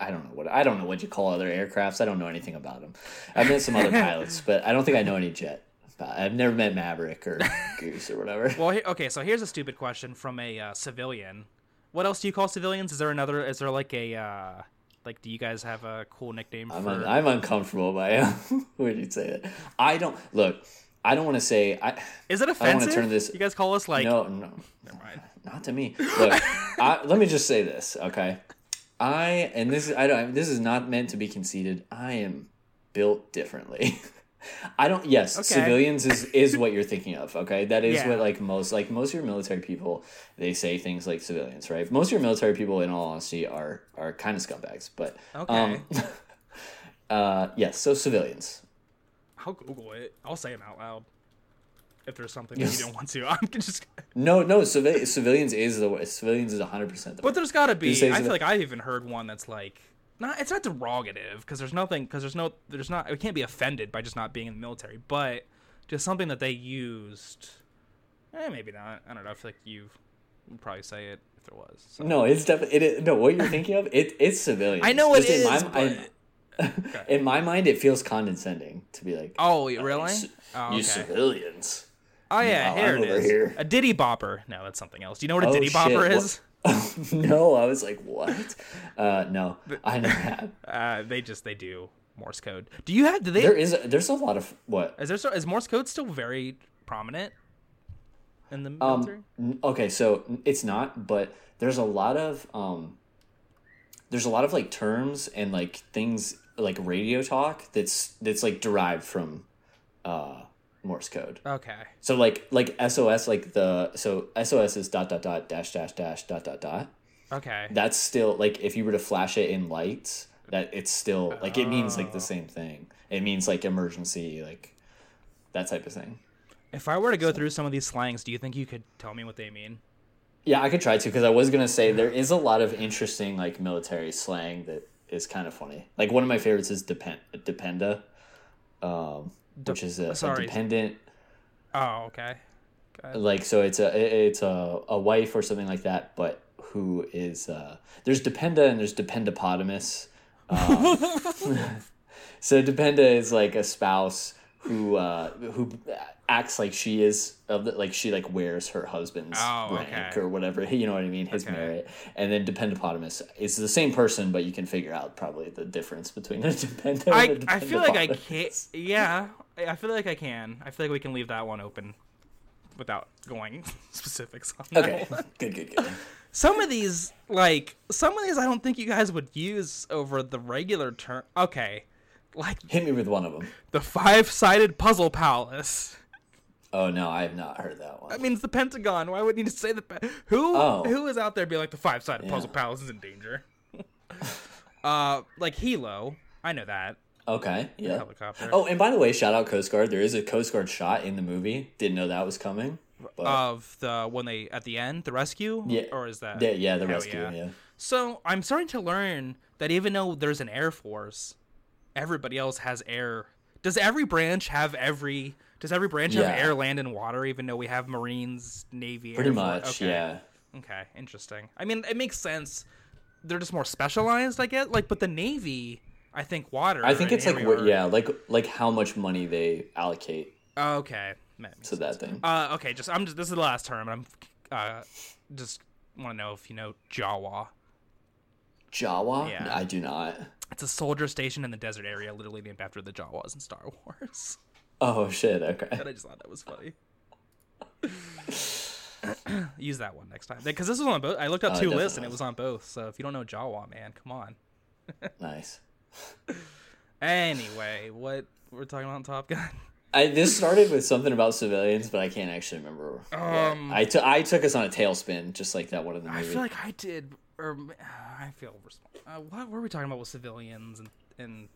S4: I don't know what I don't know what you call other aircrafts. I don't know anything about them. I've met some other [laughs] pilots, but I don't think I know any jet. I've never met Maverick or [laughs] Goose or whatever.
S5: Well, he- okay. So here's a stupid question from a uh, civilian. What else do you call civilians? Is there another? Is there like a uh, like? Do you guys have a cool nickname
S4: I'm,
S5: for?
S4: un- I'm uncomfortable by [laughs] when you say that. I don't look. I don't want to say. I
S5: Is it offensive?
S4: I wanna
S5: offensive?
S4: turn this-
S5: You guys call us like?
S4: no no
S5: Never mind.
S4: not to me. Look, [laughs] I, let me just say this, okay? I and this is I don't. This is not meant to be conceited. I am built differently. I don't. Yes,
S5: Okay.
S4: civilians is is what you're thinking of. Okay, that is
S5: Yeah.
S4: what like most like most of your military people they say things like civilians, right? Most of your military people, in all honesty, are are kind of scumbags. But
S5: Okay.
S4: um, [laughs] uh, yes, so civilians.
S5: I'll Google it. I'll say them out loud. If there's something that you don't want to, [laughs] I'm just.
S4: No, no, civil, civilians is the civilians is hundred percent
S5: But there's got to be. I
S4: civi-
S5: feel like I've even heard one that's like, not. It's not derogative because there's nothing. Because there's no. There's not. We can't be offended by just not being in the military, but just something that they used. Eh, maybe not. I don't know. I feel like you would probably say it if there was. So.
S4: No, it's definitely it. Is, no, what you're thinking of, it it's civilians.
S5: I know it
S4: Just in
S5: is,
S4: My, I- [laughs] in my mind, it feels condescending to be like,
S5: Oh,
S4: "Oh,
S5: really?
S4: You,
S5: Oh,
S4: you civilians.
S5: Oh yeah,
S4: No,
S5: here
S4: I'm
S5: it is.
S4: here.
S5: A Ditty Bopper. No, that's something else. Do you know what a
S4: Oh,
S5: Diddy
S4: shit,
S5: Bopper is? [laughs]
S4: no, I was like, what? Uh, no, I never [laughs] that.
S5: Uh, they just they do Morse code. Do you have? Do they?
S4: There is a, there's a lot of what?
S5: Is there so- is Morse code still very prominent in the
S4: Um,
S5: military?
S4: n- okay, so it's not, but there's a lot of um, there's a lot of like terms and like things like radio talk that's that's like derived from uh Morse code.
S5: okay.
S4: So like like SOS like the so SOS is dot dot dot dash dash dash dot dot dot.
S5: Okay.
S4: That's still like if you were to flash it in lights, that it's still like it means like
S5: Oh.
S4: the same thing. It means like emergency, like that type of thing.
S5: If I were to go through some of these slangs, do you think you could tell me what they mean?
S4: Yeah, I could try to because I was gonna say there is a lot of interesting like military slang that is kind of funny. Like one of my favorites is depend dependa, um, which is a, a dependent.
S5: Oh, okay.
S4: Like so, it's a it's a, a wife or something like that, but who is uh, there's dependa and there's dependopotamus. Um, [laughs] so dependa is like a spouse who uh, who acts like she is of the, like she like wears her husband's
S5: Oh,
S4: rank
S5: okay.
S4: or whatever [laughs] you know what I mean his
S5: Okay.
S4: merit and then dependopotamus is the same person but you can figure out probably the difference between a [laughs]
S5: dependent
S4: and a dependa
S5: I I feel like I can't. Yeah, I I feel like I can. I feel like we can leave that one open without going [laughs] specifics on that
S4: okay
S5: one. [laughs]
S4: good good good
S5: Some of these, like some of these, I don't think you guys would use over the regular term. Okay, like
S4: hit me with one of them
S5: the five-sided puzzle palace.
S4: oh no I have not heard that one
S5: I mean, it's the Pentagon. Why would you say the pa- who
S4: Oh.
S5: who is out there Be like the five-sided
S4: Yeah.
S5: puzzle palace is in danger? [laughs] uh, like Hilo, I know that
S4: okay yeah
S5: helicopter.
S4: Oh, and by the way, shout out Coast Guard. There is a Coast Guard shot in the movie. Didn't know that was coming. But
S5: of the when they at the end the rescue.
S4: yeah,
S5: or is that
S4: yeah, yeah, the
S5: Hell
S4: rescue. Yeah.
S5: So I'm starting to learn that even though there's an air force, everybody else has air. Does every branch have every? Does every branch
S4: Yeah.
S5: have air, land, and water? Even though we have Marines, Navy,
S4: Pretty
S5: Air Force?
S4: much,
S5: Okay.
S4: yeah.
S5: Okay, interesting. I mean, it makes sense. They're just more specialized, I get. Like, but the Navy, I think water.
S4: I think it's like yeah, like like how much money they allocate
S5: Okay. that
S4: to that thing.
S5: Uh, okay, just I'm just this is the last term, and I'm uh, just want to know if you know Jawa.
S4: Jawa?
S5: Yeah.
S4: I do not.
S5: It's a soldier station in the desert area, literally named after the Jawas in Star Wars.
S4: Oh shit. Okay. [laughs]
S5: And I just thought that was funny. [coughs] Use that one next time because this was on both. I looked up
S4: Oh,
S5: two lists and it was on both. So if you don't know Jawa, man, come on. [laughs]
S4: Nice.
S5: Anyway, what we're talking about in Top Gun?
S4: I this started with something about civilians, but I can't actually remember.
S5: Um,
S4: I took I took us on a tailspin, just like that one in the
S5: movies.
S4: I
S5: feel like I did, or I feel uh, what were we talking about with civilians and and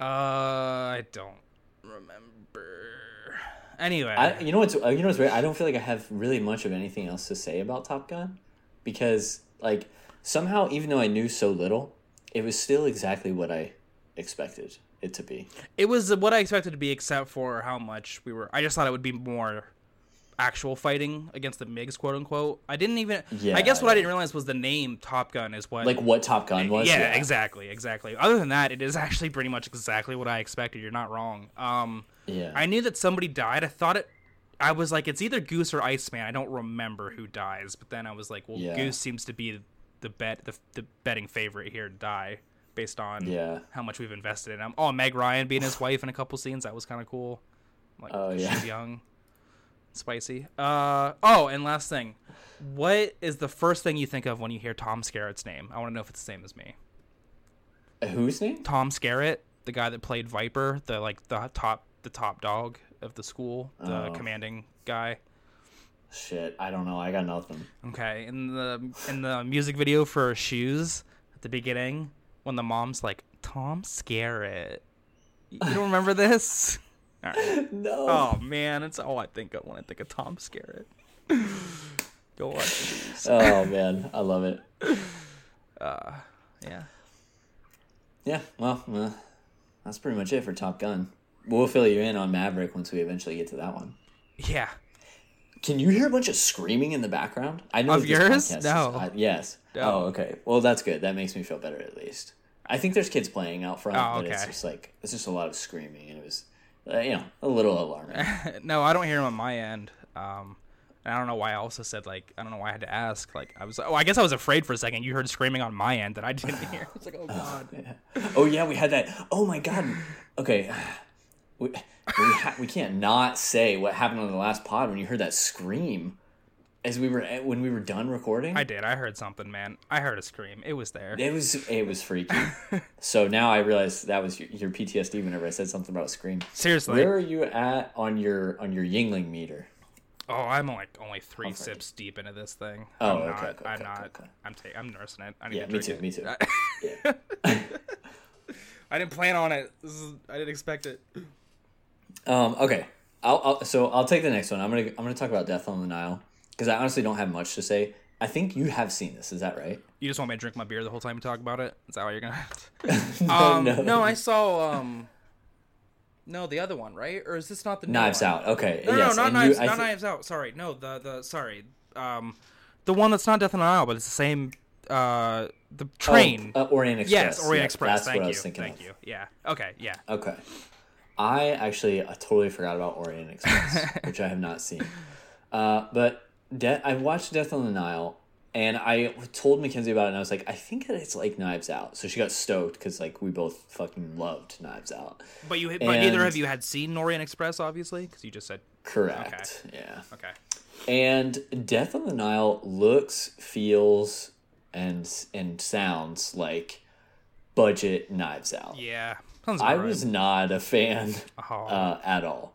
S5: uh, I don't remember. Anyway,
S4: I, you know what's uh, you know what's weird? I don't feel like I have really much of anything else to say about Top Gun because like somehow even though I knew so little, it was still exactly what I expected it to be.
S5: it was what I expected to be, except for how much we were. I just thought it would be more actual fighting against the MiGs, quote unquote. I didn't even.
S4: Yeah,
S5: I guess what I didn't realize was the name Top Gun is what.
S4: Like what Top Gun was.
S5: yeah, exactly, exactly. Other than that, it is actually pretty much exactly what I expected. You're not wrong. Um,
S4: Yeah.
S5: I knew that somebody died. I thought it. I was like, it's either Goose or Iceman. I don't remember who dies, but then I was like, well,
S4: Yeah.
S5: Goose seems to be the bet, the, the betting favorite here to die, based on
S4: Yeah.
S5: how much we've invested in him. Oh, Meg Ryan being his wife in a couple scenes that was kind of cool. Like,
S4: Oh,
S5: she's
S4: yeah.
S5: young, spicy. Uh oh, and last thing, what is the first thing you think of when you hear Tom Skerritt's name? I want to know if it's the same as me.
S4: Uh, Whose name?
S5: Tom Skerritt, the guy that played Viper, the like the top the top dog of the school, the
S4: Oh.
S5: commanding guy.
S4: Shit, I don't know. I got nothing.
S5: Okay, in the in the music video for Shoes at the beginning, when the mom's like Tom Skerritt, you don't remember this? [laughs] Right.
S4: No.
S5: Oh man, it's all I think of when I think of Tom Skerritt. [laughs] Go watch Shoes.
S4: Oh man, I love it.
S5: Yeah.
S4: Yeah, well, uh, that's pretty much it for Top Gun. We'll fill you in on Maverick once we eventually get to that one.
S5: Yeah.
S4: Can you hear a bunch of screaming in the background? I know
S5: Of yours?
S4: podcast is-
S5: No.
S4: I- yes.
S5: No.
S4: Oh, okay. Well, that's good. That makes me feel better at least. I think there's kids playing out front,
S5: Oh,
S4: but it's just like it's just a lot of screaming, and it was, uh, you know, a little alarming. [laughs]
S5: no, I don't hear them on my end. Um, and I don't know why I also said like I don't know why I had to ask. Like I was, oh, I guess I was afraid for a second. You heard screaming on my end that I didn't [laughs] hear. It's like, oh god. [laughs]
S4: oh yeah, we had that. Oh my god. Okay. We we, ha- we can't not say what happened on the last pod when you heard that scream, as we were eh, when we were done recording.
S5: I did. I heard something, man. I heard a scream. It was there.
S4: It was it was freaky. [laughs] so now I realize that was your, your PTSD whenever I said something about a scream.
S5: Seriously.
S4: Where are you at on your on your Yuengling meter?
S5: Oh, I'm like only three sips deep into this thing.
S4: Oh,
S5: I'm
S4: okay,
S5: not.
S4: okay,
S5: I'm
S4: okay,
S5: not.
S4: okay.
S5: I'm ta- I'm nursing it. I need
S4: Yeah,
S5: to
S4: me too,
S5: it.
S4: me too.
S5: I, [laughs]
S4: Yeah. [laughs]
S5: I didn't plan on it. This is, I didn't expect it.
S4: Um. Okay. I'll, I'll so I'll take the next one. I'm gonna I'm gonna talk about Death on the Nile because I honestly don't have much to say. I think you have seen this. Is that right?
S5: You just want me to drink my beer the whole time you talk about it? Is that why you're gonna? [laughs]
S4: no,
S5: um,
S4: no.
S5: no. I saw. Um, no, the other one, right? Or is this not the new
S4: Knives
S5: one?
S4: Out. Okay.
S5: No,
S4: yes,
S5: no, not
S4: and you-
S5: knives.
S4: I
S5: not
S4: thi-
S5: knives out. Sorry, no, the the sorry, um, the one that's not Death on the Nile, but it's the same. Uh, the train.
S4: Oh, uh, Orient Express.
S5: yes, Orient
S4: Yeah,
S5: Express.
S4: That's
S5: Thank
S4: what I was thinking.
S5: Thank
S4: of.
S5: you. Yeah. Okay. Yeah.
S4: Okay. I actually I totally forgot about Orient Express, [laughs] which I have not seen. Uh, but De- I watched Death on the Nile, and I told Mackenzie about it, and I was like, I think that it's like Knives Out. So she got stoked because like we both fucking loved Knives Out.
S5: But you, but neither of you had seen Orient Express, obviously, because you just said
S4: Correct. Yeah.
S5: okay.
S4: And Death on the Nile looks, feels, and and sounds like budget Knives Out.
S5: Yeah.
S4: I was not a fan
S5: Oh.
S4: uh, at all.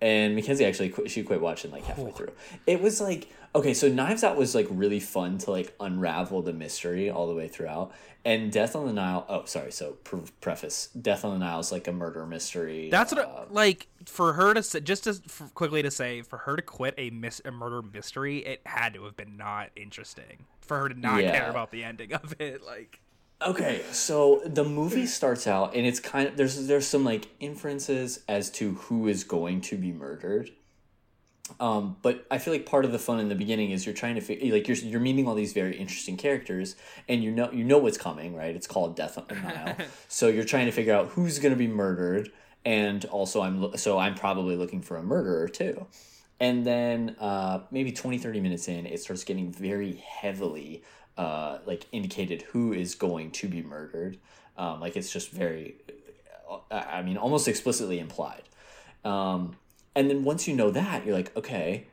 S4: And Mackenzie actually quit, she quit watching like halfway through. It was like okay, so Knives Out was like really fun to like unravel the mystery all the way throughout. And Death on the Nile. Oh, sorry. So pre- preface: Death on the Nile is like a murder mystery.
S5: That's what
S4: uh,
S5: I- like for her to say, just to for, quickly to say for her to quit a mis- a murder mystery, it had to have been not interesting for her to not
S4: Yeah.
S5: care about the ending of it. Like
S4: Okay, so the movie [clears throat] starts out and it's kind of there's there's some like inferences as to who is going to be murdered. Um, but I feel like part of the fun in the beginning is you're trying to figure like you're you're meeting all these very interesting characters and you know you know what's coming, right? It's called Death on the Nile. [laughs] so you're trying to figure out who's going to be murdered and also I'm so I'm probably looking for a murderer too. And then uh, maybe 20, 30 minutes in, it starts getting very heavily uh, like indicated who is going to be murdered. Um, like it's just very, uh, I mean, almost explicitly implied. Um, and then once you know that, you're like, okay,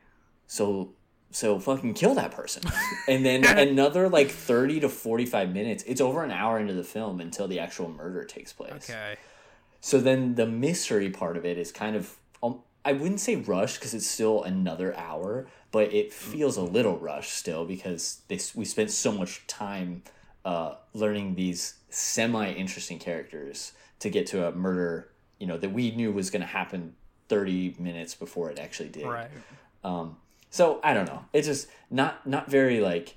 S4: so so fucking kill that person. [laughs] and then another like 30 to 45 minutes, it's over an hour into the film until the actual murder takes place.
S5: okay,
S4: So then the mystery part of it is kind of um, I wouldn't say rushed because it's still another hour, but it feels a little rushed still because they we spent so much time uh, learning these semi interesting characters to get to a murder you know that we knew was going to happen 30 minutes before it actually did.
S5: right.
S4: Um, so I don't know. It's just not not very like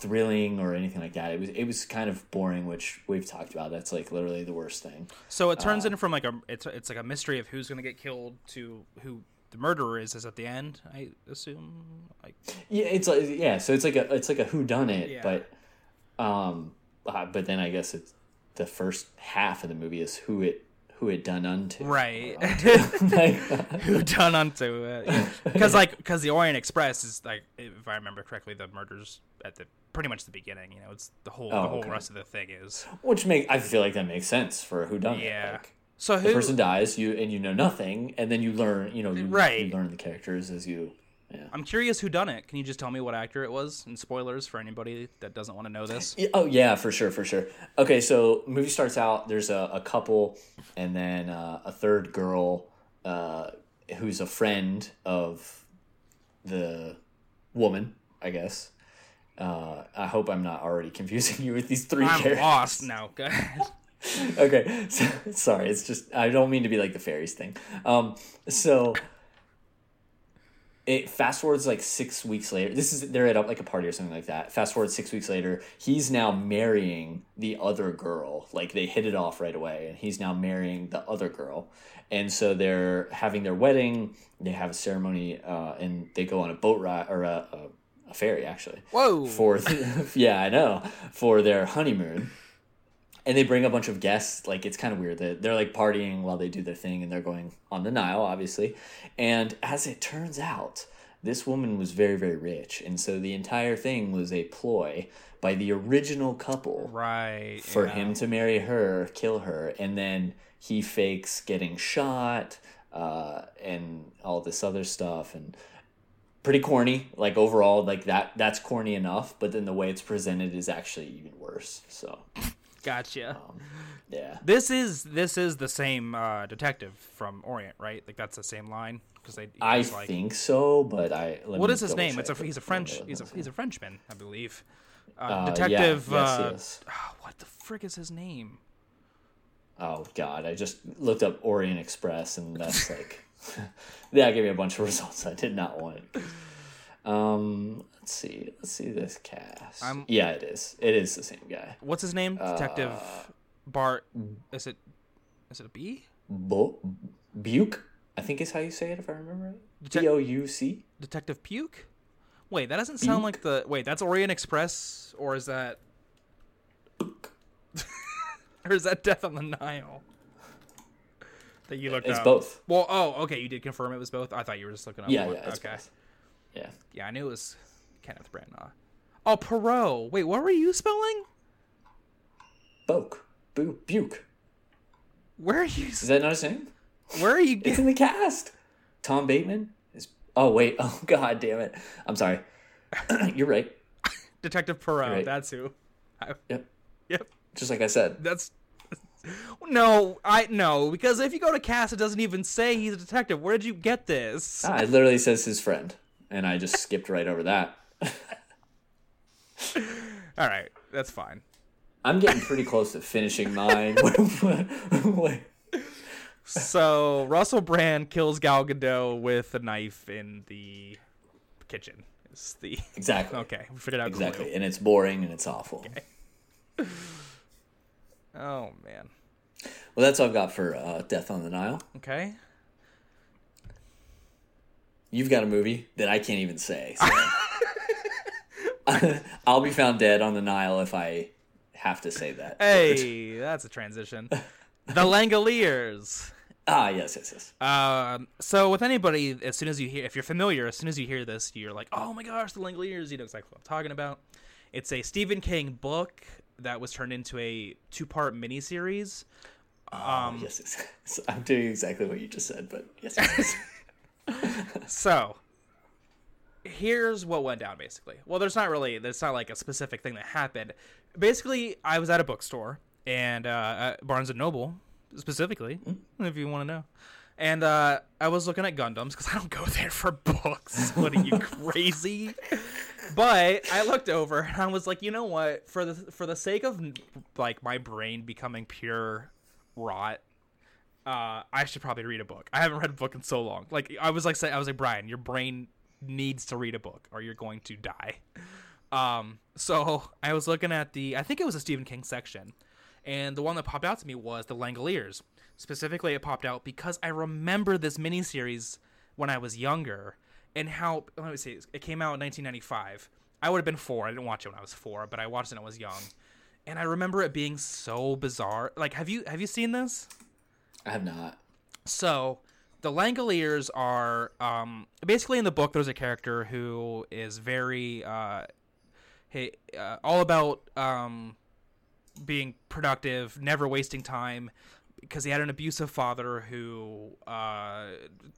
S4: thrilling or anything like that. It was it was kind of boring, which we've talked about. That's like literally the worst thing.
S5: So it turns
S4: Uh,
S5: in from like a it's it's like a mystery of who's gonna get killed to who the murderer is is at the end. I assume. Like
S4: Yeah, it's like yeah, so it's like a it's like a who done it,
S5: Yeah.
S4: but um uh, but then I guess it's the first half of the movie is who it who it done unto.
S5: right. [laughs]
S4: Like, [laughs]
S5: who done unto it? Because like because the Orient Express is like if I remember correctly, the murders at the pretty much the beginning. You know, it's the whole
S4: Oh,
S5: the whole
S4: okay.
S5: rest of the thing is
S4: which make I feel like that makes sense for a who done
S5: yeah.
S4: Like,
S5: so
S4: the person dies, you and you know nothing, and then you learn, you know, you,
S5: Right.
S4: you learn the characters as you yeah.
S5: I'm curious who done it. Can you just tell me what actor it was? And spoilers for anybody that doesn't want to know this.
S4: Yeah, [laughs] oh yeah, for sure, for sure. Okay, so movie starts out. There's a, a couple, and then uh, a third girl uh, who's a friend of the woman, I guess. Uh, I hope I'm not already [laughs] confusing you with these 3
S5: I'm
S4: characters.
S5: lost now. Ahead. [laughs]
S4: okay, so, sorry. It's just I don't mean to be like the fairies thing. Um, so it fast forwards like six weeks later. This is they're at like a party or something like that. Fast forward six weeks later, he's now marrying the other girl. Like they hit it off right away, and he's now marrying the other girl. And so they're having their wedding. They have a ceremony, uh, and they go on a boat ride or a, a, a ferry actually
S5: Whoa.
S4: for [laughs] yeah I know for their honeymoon and they bring a bunch of guests like it's kind of weird that they're like partying while they do their thing and they're going on the Nile obviously and as it turns out this woman was very very rich and so the entire thing was a ploy by the original couple
S5: right.
S4: for
S5: yeah.
S4: him to marry her, kill her, and then he fakes getting shot uh, and all this other stuff and pretty corny. Like overall, like that that's corny enough, but then the way it's presented is actually even worse. So
S5: Gotcha.
S4: yeah,
S5: This is this is the same uh, detective from Orient, right? Like that's the same line because they.
S4: I
S5: like,
S4: think so, but I let
S5: What is his name? It's a he's a. French. He's a he's a Frenchman, I believe. Uh,
S4: Uh, yeah,
S5: detective.
S4: yes,
S5: uh,
S4: yes.
S5: ah, what the frick is his name?
S4: Oh God, I just looked up Orient Express, and that's like, [laughs] that gave me a bunch of [laughs] results I did not want. Um, let's see, let's see this cast.
S5: I'm-
S4: yeah, it is. It is the same guy.
S5: What's his name? Detective
S4: Uh,
S5: Bart. Is it? Is it a B?
S4: Bo- Buke, I think is how you say it, if I remember right.
S5: Detec-
S4: B O U C.
S5: Detective Puke? Wait, that doesn't sound like the. Wait, that's Orient Express, or is that? [laughs] or is that Death on the Nile? That you looked at
S4: It's
S5: up.
S4: both.
S5: Well, oh, okay, you did confirm it was both. I thought you were just looking up.
S4: Yeah,
S5: one.
S4: yeah,
S5: okay.
S4: both. Yeah.
S5: Yeah, I knew it was Kenneth Branagh. Oh, Poirot. Wait, what were you spelling?
S4: Boke. Bu- Buke.
S5: Where are you?
S4: Is that not his name?
S5: Where are you?
S4: It's in the cast. Tom Bateman is. Oh wait. [laughs] Oh God damn it. I'm sorry. [clears throat] You're right. [laughs]
S5: Detective Poirot.
S4: Right.
S5: That's who. I,
S4: Yep.
S5: yep.
S4: Just like I said.
S5: That's [laughs] no, I no because if you go to cast, it doesn't even say he's a detective. Where did you get this?
S4: Ah, it literally says his friend. And I just skipped right over that. [laughs]
S5: All right, that's fine.
S4: I'm getting pretty close to finishing mine. [laughs]
S5: So Russell Brand kills Gal Gadot with a knife in the kitchen. Is the
S4: exactly.
S5: okay? We figured out
S4: Exactly, and it's boring and it's awful. Okay. [laughs]
S5: Oh man.
S4: Well, that's all I've got for uh, Death on the Nile.
S5: Okay.
S4: You've got a movie that I can't even say. So. [laughs] [laughs] I'll be found dead on the Nile if I have to say that.
S5: Hey, [laughs] that's a transition. The Langoliers.
S4: Ah, yes, yes, yes.
S5: Um, so with anybody, as soon as you hear, if you're familiar, as soon as you hear this, you're like, oh my gosh, the Langoliers. You know exactly what I'm talking about. It's a Stephen King book that was turned into a two-part miniseries.
S4: Um, yes, yes, yes. I'm doing exactly what you just said, but yes, yes, yes. [laughs]
S5: So, here's what went down basically. Well, there's not really, there's not like a specific thing that happened. Basically, I was at a bookstore and uh, Barnes and Noble specifically, if you want to know. And uh, I was looking at Gundams because [laughs] I don't go there for books. [laughs] what are you crazy? but I looked over and I was like, you know what? For the for the sake of like my brain becoming pure rot, uh, I should probably read a book. I haven't read a book in so long. Like I was like, I was like, Brian, your brain needs to read a book or you're going to die. Um, so I was looking at the, I think it was a Stephen King section, and the one that popped out to me was the Langoliers. Specifically, it popped out because I remember this miniseries when I was younger, and how let me see, it came out in 1995. I would have been four. I didn't watch it when I was four, but I watched it when I was young, and I remember it being so bizarre. Like, have you have you seen this?
S4: I have not.
S5: So, the Langoliers are um, basically in the book. There's a character who is very uh, hey, uh, all about um, being productive, never wasting time, because he had an abusive father who uh,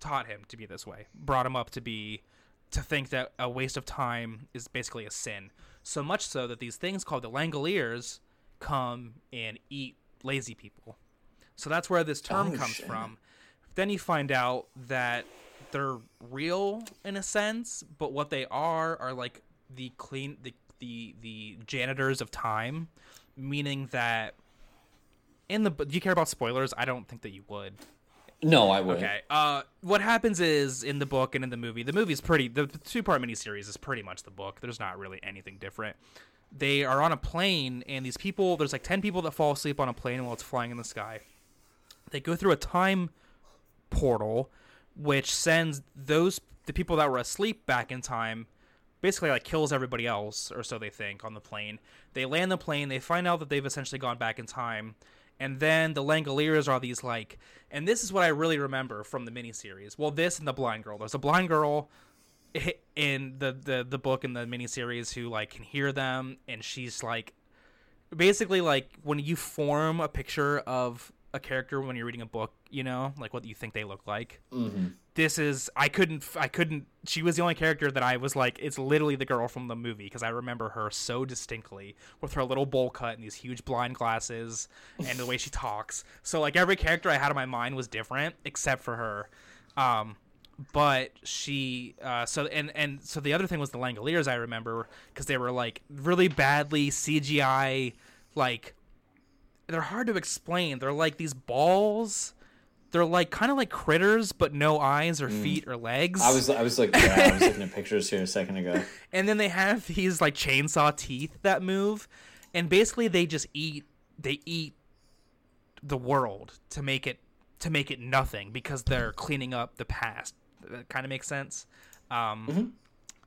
S5: taught him to be this way, brought him up to be to think that a waste of time is basically a sin. So much so that these things called the Langoliers come and eat lazy people. So that's where this term
S4: Oh,
S5: comes
S4: shit.
S5: from. Then you find out that they're real in a sense, but what they are are like the clean the the the janitors of time, meaning that in the do you care about spoilers? I don't think that you would.
S4: No, I would.
S5: Okay. Uh, what happens is in the book and in the movie, the movie's pretty. The, the two part miniseries is pretty much the book. There's not really anything different. They are on a plane, and these people. There's like ten people that fall asleep on a plane while it's flying in the sky. They go through a time portal, which sends those the people that were asleep back in time. Basically, like kills everybody else, or so they think, on the plane. They land the plane. They find out that they've essentially gone back in time, and then the Langoliers are these like, and this is what I really remember from the miniseries. Well, this and the blind girl. There's a blind girl in the the the book in the miniseries who like can hear them, and she's like, basically like when you form a picture of a character when you're reading a book, you know, like what you think they look like.
S4: Mm-hmm.
S5: This is I couldn't I couldn't. She was the only character that I was like, it's literally the girl from the movie because I remember her so distinctly with her little bowl cut and these huge blind glasses and the way she talks. So like every character I had in my mind was different except for her. Um, but she uh, so and and so the other thing was the Langoliers I remember because they were like really badly CGI like they're hard to explain. They're like these balls. They're like kind of like critters, but no eyes or feet or legs.
S4: I was I was like yeah, I was looking at [laughs] pictures here a second ago.
S5: and then they have these like chainsaw teeth that move, and basically they just eat. They eat the world to make it to make it nothing because they're cleaning up the past. That kind of makes sense. Um,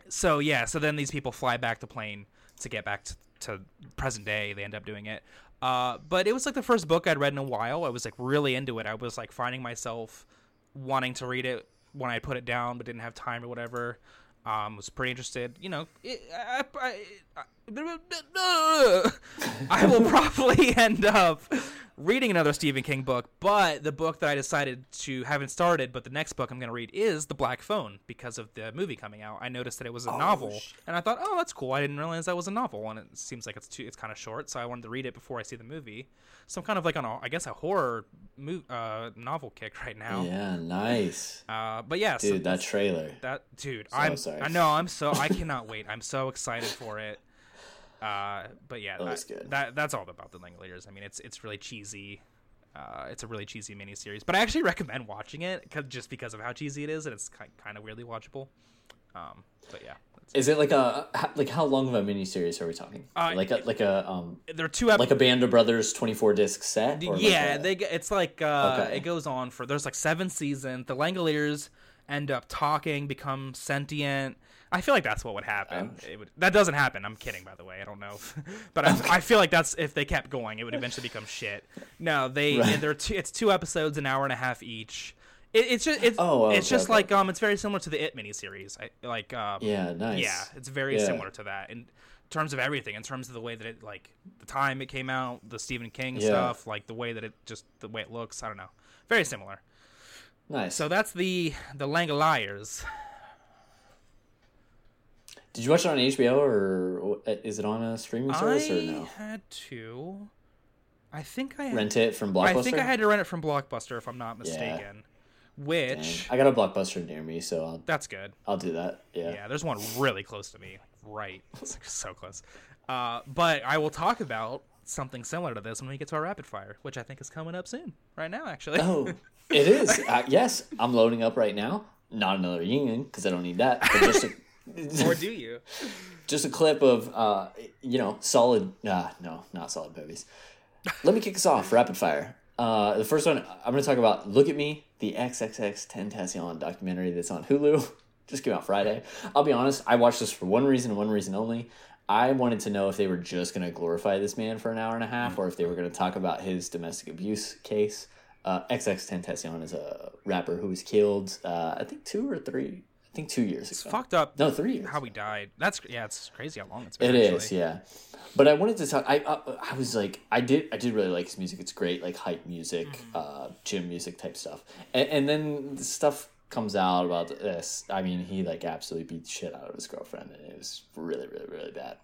S5: So yeah, so then these people fly back the plane to get back to, to present day. They end up doing it. Uh, but it was like the first book I'd read in a while. I was like really into it. I was like finding myself wanting to read it when I put it down, but didn't have time or whatever. Um, was pretty interested. You know, it, I, I, [laughs] I, will probably [laughs] end up reading another Stephen King book, but the book that I decided to haven't started, but the next book I'm going to read is The Black Phone because of the movie coming out. I noticed that it was a novel, and I thought, oh, that's cool. I didn't realize that was a novel, and it seems like it's too, it's kind of short, so I wanted to read it before I see the movie. So I'm kind of like on a, I guess, a horror mo- uh, novel kick right now.
S4: Yeah, nice.
S5: Uh, but yeah, so
S4: Dude, that trailer.
S5: that dude, I'm
S4: sorry.
S5: I know I'm so I cannot wait. I'm so excited for it. Uh, but yeah, that, that that's all about the Langoliers. I mean, it's it's really cheesy. Uh, it's a really cheesy miniseries, but I actually recommend watching it 'cause- just because of how cheesy it is, and it's kind kind of weirdly watchable. Um, but yeah,
S4: Is it like a like how long of a miniseries are we talking?
S5: Uh,
S4: like a like a um
S5: there are two ep-
S4: like a Band of Brothers twenty four disc set? or like
S5: yeah,
S4: a-
S5: they it's like uh,
S4: Okay.
S5: it goes on for there's like seven seasons. The Langoliers end up talking, become sentient. I feel like that's what would happen.
S4: Oh.
S5: It would, that doesn't happen. I'm kidding, by the way. I don't know, [laughs] but I, I feel like that's if they kept going, it would eventually become shit. No, they
S4: Right.
S5: they're two, it's two episodes, an hour and a half each. It, it's just it's
S4: Oh,
S5: it's just
S4: okay.
S5: like um it's very similar to the It miniseries. I like um,
S4: Yeah, nice.
S5: yeah, it's very
S4: Yeah.
S5: similar to that in terms of everything. In terms of the way that it like the time it came out, the Stephen King
S4: Yeah.
S5: stuff, like the way that it just the way it looks. I don't know, very similar.
S4: Nice.
S5: So that's the the Langoliers.
S4: Did you watch it on HBO or is it on a streaming
S5: I
S4: service or no?
S5: I had to. I think I had,
S4: Rent it from Blockbuster.
S5: I think I had to rent it from Blockbuster if I'm not mistaken.
S4: Dang.
S5: Which
S4: I got a Blockbuster near me, so I'll
S5: that's good.
S4: I'll do that. Yeah.
S5: Yeah, there's one really close to me, right? [laughs] It's like so close. Uh, but I will talk about something similar to this when we get to our rapid fire, which I think is coming up soon, right now, actually.
S4: Oh, [laughs] it is. Uh, yes, I'm loading up right now. Not another union because I don't need that. [laughs]
S5: Or [laughs] do you?
S4: just a clip of uh, you know solid. Uh, no, not solid movies. Let me kick us off. Rapid fire. Uh, the first one I'm going to talk about. Look at me, the XXXTentacion documentary that's on Hulu. [laughs] Just came out Friday. I'll be honest. I watched this for one reason one reason only. I wanted to know if they were just going to glorify this man for an hour and a half, or if they were going to talk about his domestic abuse case. Uh, XX Tentacion is a rapper who was killed. Uh, I think two or three. I think two years ago.
S5: Fucked up.
S4: No, three years.
S5: How he died. That's yeah. It's crazy how long it's been.
S4: It
S5: actually.
S4: is, yeah. But I wanted to talk. I uh, I was like, I did I did really like his music. It's great, like hype music, uh, gym music type stuff. And, and then the stuff comes out about this. I mean, he like absolutely beat the shit out of his girlfriend, and it was really, really, really bad.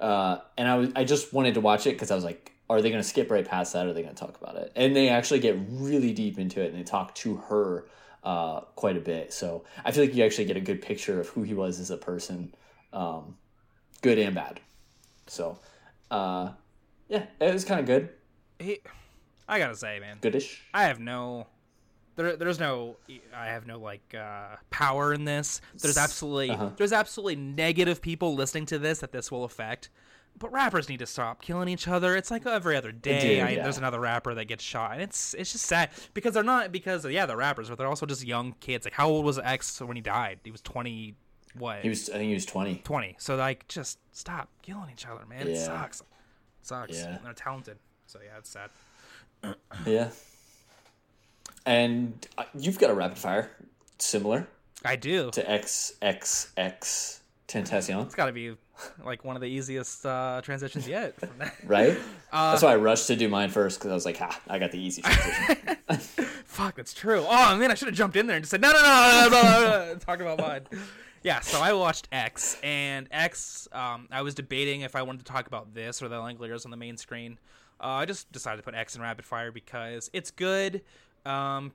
S4: Uh, and I was I just wanted to watch it because I was like, are they going to skip right past that? Or are they going to talk about it? And they actually get really deep into it, and they talk to her uh, quite a bit. So I feel like you actually get a good picture of who he was as a person, um, good and bad. So, uh, yeah, it was kind of good,
S5: He, I gotta say, man,
S4: goodish.
S5: I have no. There, there's no. I have no like uh, power in this. There's absolutely.
S4: Uh-huh.
S5: There's absolutely negative people listening to this that this will affect. But rappers need to stop killing each other. It's like every other day.
S4: do,
S5: I,
S4: yeah.
S5: There's another rapper that gets shot, and it's it's just sad because they're not because yeah they're rappers, but they're also just young kids. Like how old was X when he died? He was twenty. What?
S4: He was, I think he was twenty.
S5: 20. So like just stop killing each other, man. It
S4: Yeah.
S5: sucks. sucks.
S4: Yeah.
S5: They're talented. So yeah, it's sad. [clears throat]
S4: Yeah. And uh, you've got a rapid fire similar
S5: I do.
S4: to XXX Tentacion,
S5: It's got to be like one of the easiest uh, transitions yet. From that. [laughs]
S4: right? [laughs]
S5: Uh,
S4: That's why I rushed to do mine first because I was like, ha, I got the easy transition. [laughs]
S5: Fuck, that's true. Oh man, I should have jumped in there and just said no, no, no, no, no, no, no. talk about mine. Yeah, so I watched X, and X. Um, I was debating if I wanted to talk about this or the Langoliers on the main screen. Uh, I just decided to put X in rapid fire because it's good. Um,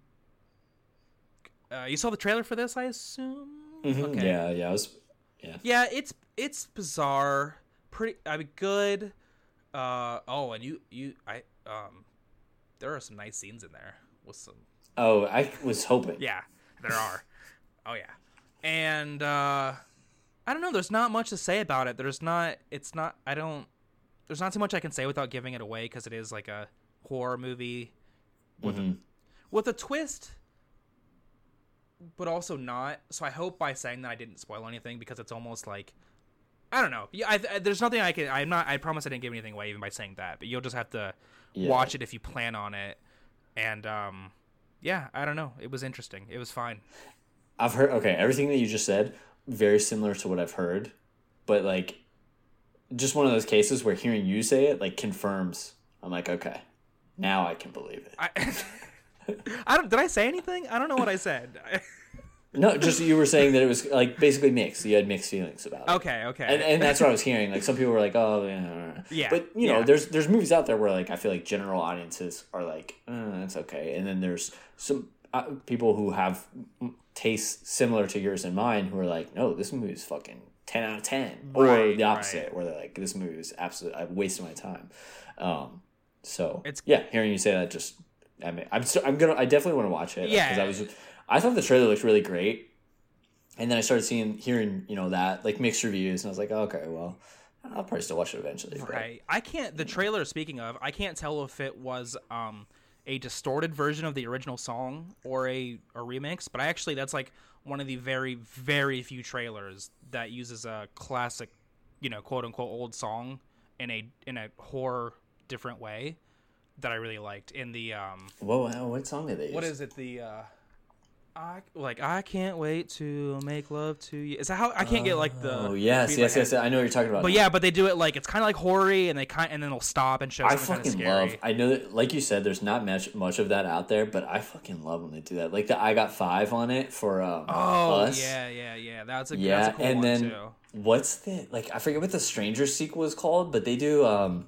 S5: uh, you saw the trailer for this, I assume.
S4: Mhm, Yeah, yeah, I was, yeah.
S5: Yeah, it's it's bizarre. Pretty, I mean, good. Uh oh, and you you I um, there are some nice scenes in there with some.
S4: Oh, I was hoping.
S5: Yeah, there are. oh yeah, and uh, I don't know. There's not much to say about it. There's not. It's not. I don't. There's not too much I can say without giving it away because it is like a horror movie with a, with a twist, but also not. So I hope by saying that I didn't spoil anything because it's almost like I don't know. Yeah, I, I, there's nothing I can. I'm not. I promise I didn't give anything away even by saying that. But you'll just have to
S4: Yeah.
S5: watch it if you plan on it. And um, yeah, I don't know. It was interesting. It was fine.
S4: I've heard okay, everything that you just said, very similar to what I've heard, but like just one of those cases where hearing you say it like confirms. I'm like, okay. Now I can believe it.
S5: I, [laughs] I don't. Did I say anything? I don't know what I said. [laughs]
S4: No, just you were saying that it was like basically mixed. You had mixed feelings about it.
S5: okay, okay.
S4: And, and that's what I was hearing. Like some people were like, "Oh, yeah."
S5: Yeah,
S4: But you know,
S5: yeah.
S4: there's there's movies out there where like I feel like general audiences are like, uh, "That's okay," and then there's some uh, people who have tastes similar to yours and mine who are like, "No, this movie is fucking ten out of ten. or
S5: Right,
S4: the opposite,
S5: right.
S4: where they're like, "This movie is absolutely I've wasted my time." Um, so
S5: It's-
S4: yeah, hearing you say that just I mean, I'm so, I'm gonna I definitely want to watch it.
S5: Yeah.
S4: because I was I thought the trailer looked really great. And then I started seeing, hearing, you know, that like mixed reviews, and I was like, oh, okay, well, I'll probably still watch it eventually. but-
S5: Right. I can't. The trailer. Speaking of, I can't tell if it was um a distorted version of the original song or a a remix. But I actually that's like one of the very very few trailers that uses a classic, you know, quote unquote old song in a in a horror different way that I really liked. In the um,
S4: Whoa, wow, what song are they
S5: what is it? The uh. I like I can't wait to make love to you. Is that how I can't get like the
S4: Oh yes,
S5: beat
S4: yes,
S5: my
S4: yes.
S5: head.
S4: I know what you're talking about.
S5: But
S4: now.
S5: yeah, but they do it like it's kind of like hoary, and they kind and then they'll stop and show
S4: I
S5: something kind of
S4: fucking love. I know that, like you said, there's not much much of that out there, but I fucking love when they do that. Like the I got five on it for um,
S5: oh
S4: us.
S5: yeah, yeah, yeah. That's a
S4: yeah,
S5: that's a cool
S4: and then
S5: too.
S4: what's the like? I forget what the Stranger sequel is called, but they do um,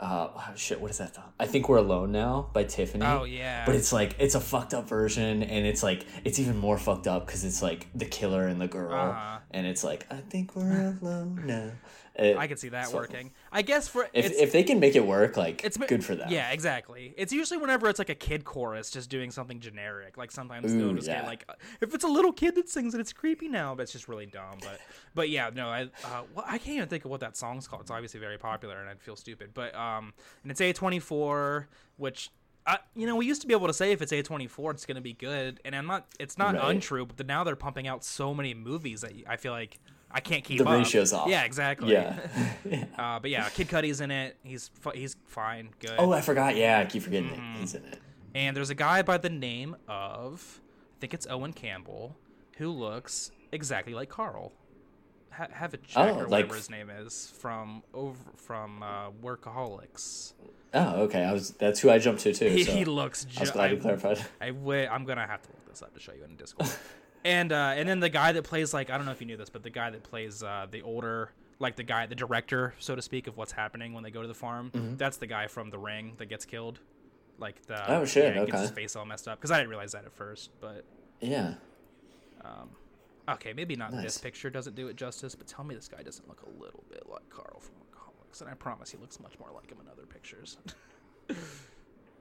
S4: uh, oh, shit. What is that? I think we're alone now by Tiffany.
S5: Oh, yeah.
S4: but it's like it's a fucked up version, and it's like it's even more fucked up because it's like the killer and the girl,
S5: Uh-huh.
S4: and it's like I think we're alone now. It-
S5: I could see that
S4: so-
S5: working. I guess for
S4: If, if they can make it work, like
S5: it's
S4: good for them.
S5: Yeah, exactly. It's usually whenever it's like a kid chorus just doing something generic. Like sometimes they'll
S4: Ooh,
S5: just get like if it's a little kid that sings it, it's creepy now, but it's just really dumb. But but yeah, no, I uh, well, I can't even think of what that song's called. It's obviously very popular, and I'd feel stupid. But um, and it's A twenty four, which. Uh, you know, we used to be able to say if it's A24, it's going to be good, and I'm not. It's not
S4: Right.
S5: untrue, but now they're pumping out so many movies that I feel like I can't keep
S4: The
S5: up.
S4: ratio's off.
S5: Yeah, exactly. [laughs] [laughs]
S4: Yeah.
S5: Uh, but yeah, Kid Cudi's in it. He's fu- he's fine, good.
S4: oh, I forgot. Yeah, I keep forgetting
S5: Mm-hmm.
S4: that he's in it.
S5: And there's a guy by the name of, I think it's Owen Campbell, who looks exactly like Carl. Ha- have a check
S4: Oh,
S5: or
S4: like-
S5: whatever his name is from over from uh, Workaholics.
S4: Oh, okay. I was. That's who I jumped to too.
S5: He,
S4: so
S5: he looks.
S4: I was
S5: Ju-
S4: glad you clarified.
S5: I I'm gonna have to look this up to show you in Discord. [laughs] and uh, and then the guy that plays like I don't know if you knew this, but the guy that plays uh, the older like the guy the director so to speak of what's happening when they go to the farm. That's the guy from The Ring that gets killed. Like the
S4: Mm-hmm. Oh, shit,
S5: yeah, he gets his face all messed up because I didn't realize that at first, but
S4: Yeah.
S5: Um, okay, maybe not this picture doesn't do it justice, but tell me this guy doesn't look a little bit like Carl from Workaholics, and I promise he looks much more like him in other pictures. [laughs]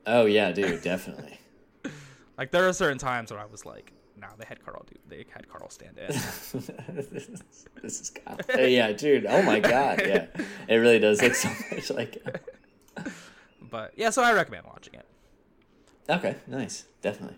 S4: Oh yeah, dude, definitely. [laughs]
S5: like there are certain times where I was like, nah, they had Carl do they had Carl stand in. [laughs]
S4: this is Kyle. Hey, yeah, dude. Oh my god. Yeah, it really does look so [laughs] much like.
S5: but yeah, so I recommend watching it.
S4: Okay, nice, definitely.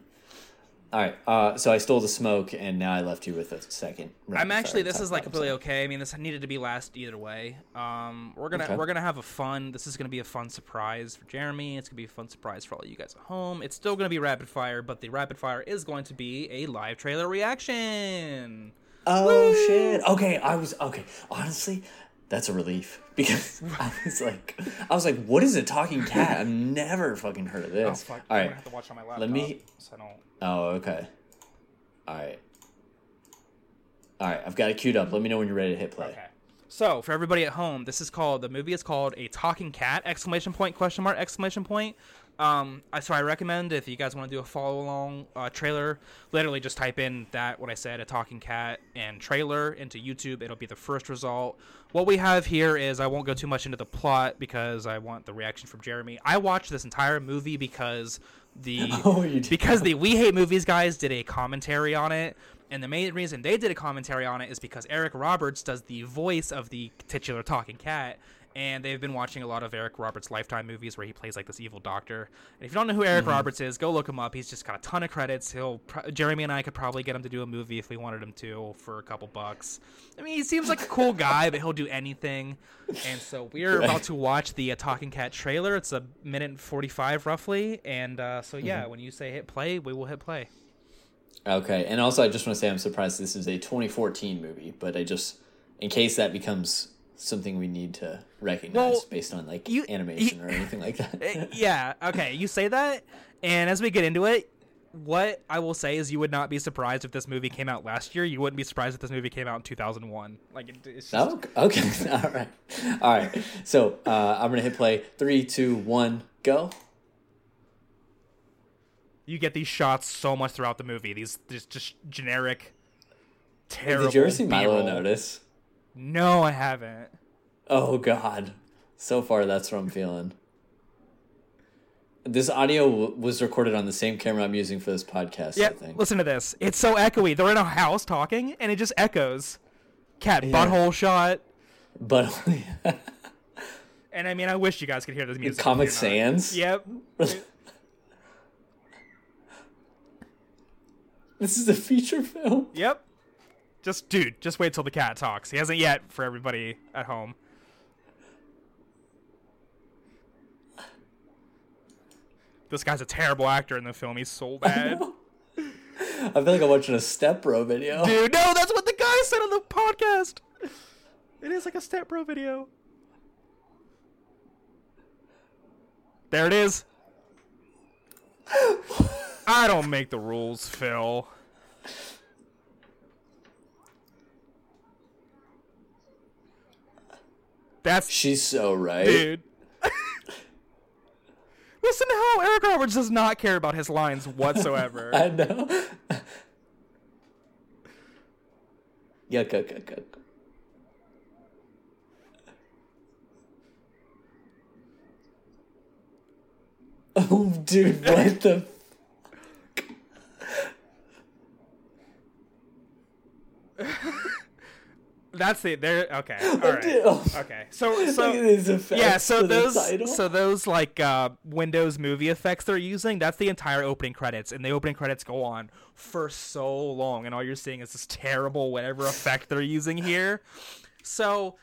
S4: All right, uh, so I stole the smoke, and now I left you with a second.
S5: I'm actually this is like completely okay. I mean, this needed to be last either way. Um, we're gonna
S4: Okay.
S5: we're gonna have a fun. This is gonna be a fun surprise for Jeremy. It's gonna be a fun surprise for all you guys at home. It's still gonna be rapid fire, but the rapid fire is going to be a live trailer reaction.
S4: Oh shit. Okay, I was okay. Honestly, that's a relief [laughs] because I was like, I was like, what is a talking cat? I've never fucking heard of this.
S5: fuck,
S4: All
S5: I'm
S4: right.
S5: gonna have to watch on my laptop.
S4: Let me-
S5: So I don't.
S4: Oh, okay. All right. All right, I've got it queued up. Let me know when you're ready to hit play.
S5: Okay. So for everybody at home, this is called the movie is called a talking cat exclamation point question mark exclamation point. Um, I so I recommend if you guys want to do a follow along uh, trailer, literally just type in that what I said a talking cat and trailer into YouTube. It'll be the first result. What we have here is I won't go too much into the plot because I want the reaction from Jeremy. I watched this entire movie because the [laughs]
S4: Oh,
S5: because the We Hate Movies guys did a commentary on it, and the main reason they did a commentary on it is because Eric Roberts does the voice of the titular talking cat, and they've been watching a lot of Eric Roberts' Lifetime movies where he plays like this evil doctor. And if you don't know who Eric Roberts is, go look him up. He's just got a ton of credits. He'll pro- Jeremy and I could probably get him to do a movie if we wanted him to for a couple bucks. I mean, he seems like a cool [laughs] guy, but he'll do anything. And so we're about to watch the uh, Talking Cat trailer. It's a minute and forty-five roughly, and uh, so yeah, when you say hit play, we will hit play.
S4: Okay, and also I just want to say I'm surprised this is a 2014 movie, but I just, in case that becomes something we need to recognize
S5: Well,
S4: based on like
S5: you-
S4: animation
S5: you-
S4: or anything like that.
S5: Uh, [laughs] yeah. Okay. You say that, and as we get into it, what I will say is you would not be surprised if this movie came out last year. You wouldn't be surprised if this movie came out in 2001. Like it, it's just,
S4: Oh, [laughs] okay. [laughs] All right. All right. So uh, I'm gonna hit play. Three, two, one, go.
S5: you get these shots so much throughout the movie. These just just generic, terrible.
S4: Did you ever see Milo
S5: B-roll.
S4: Notice?
S5: No, I haven't.
S4: Oh God. So far, that's what I'm feeling. This audio w- was recorded on the same camera I'm using for this podcast.
S5: Yeah,
S4: I think.
S5: listen to this. It's so echoey. They're in a house talking, and it just echoes. Cat
S4: Yeah.
S5: butthole shot.
S4: But [laughs]
S5: And I mean, I wish you guys could hear this music.
S4: Comic. Sans.
S5: Yep. [laughs]
S4: This is a feature film.
S5: Yep. Just dude, just wait till the cat talks. He hasn't yet for everybody at home. This guy's a terrible actor in the film. He's so bad. [laughs]
S4: I feel like I'm watching a Step Bro video.
S5: Dude, no, that's what the guy said on the podcast. It is like a Step Bro video. There it is. [laughs] I don't make the rules, Phil. That's
S4: She's so right.
S5: dude. Listen to how Eric Roberts does not care about his lines whatsoever. [laughs]
S4: I know. yuck, yuck, yuck, yuck. Oh, dude, what the? [laughs]
S5: That's the there. Okay, [laughs] all right. Okay, so so yeah, so those so those like uh, Windows movie effects they're using. That's the entire opening credits, and the opening credits go on for so long, and all you're seeing is this terrible whatever effect they're using here. So,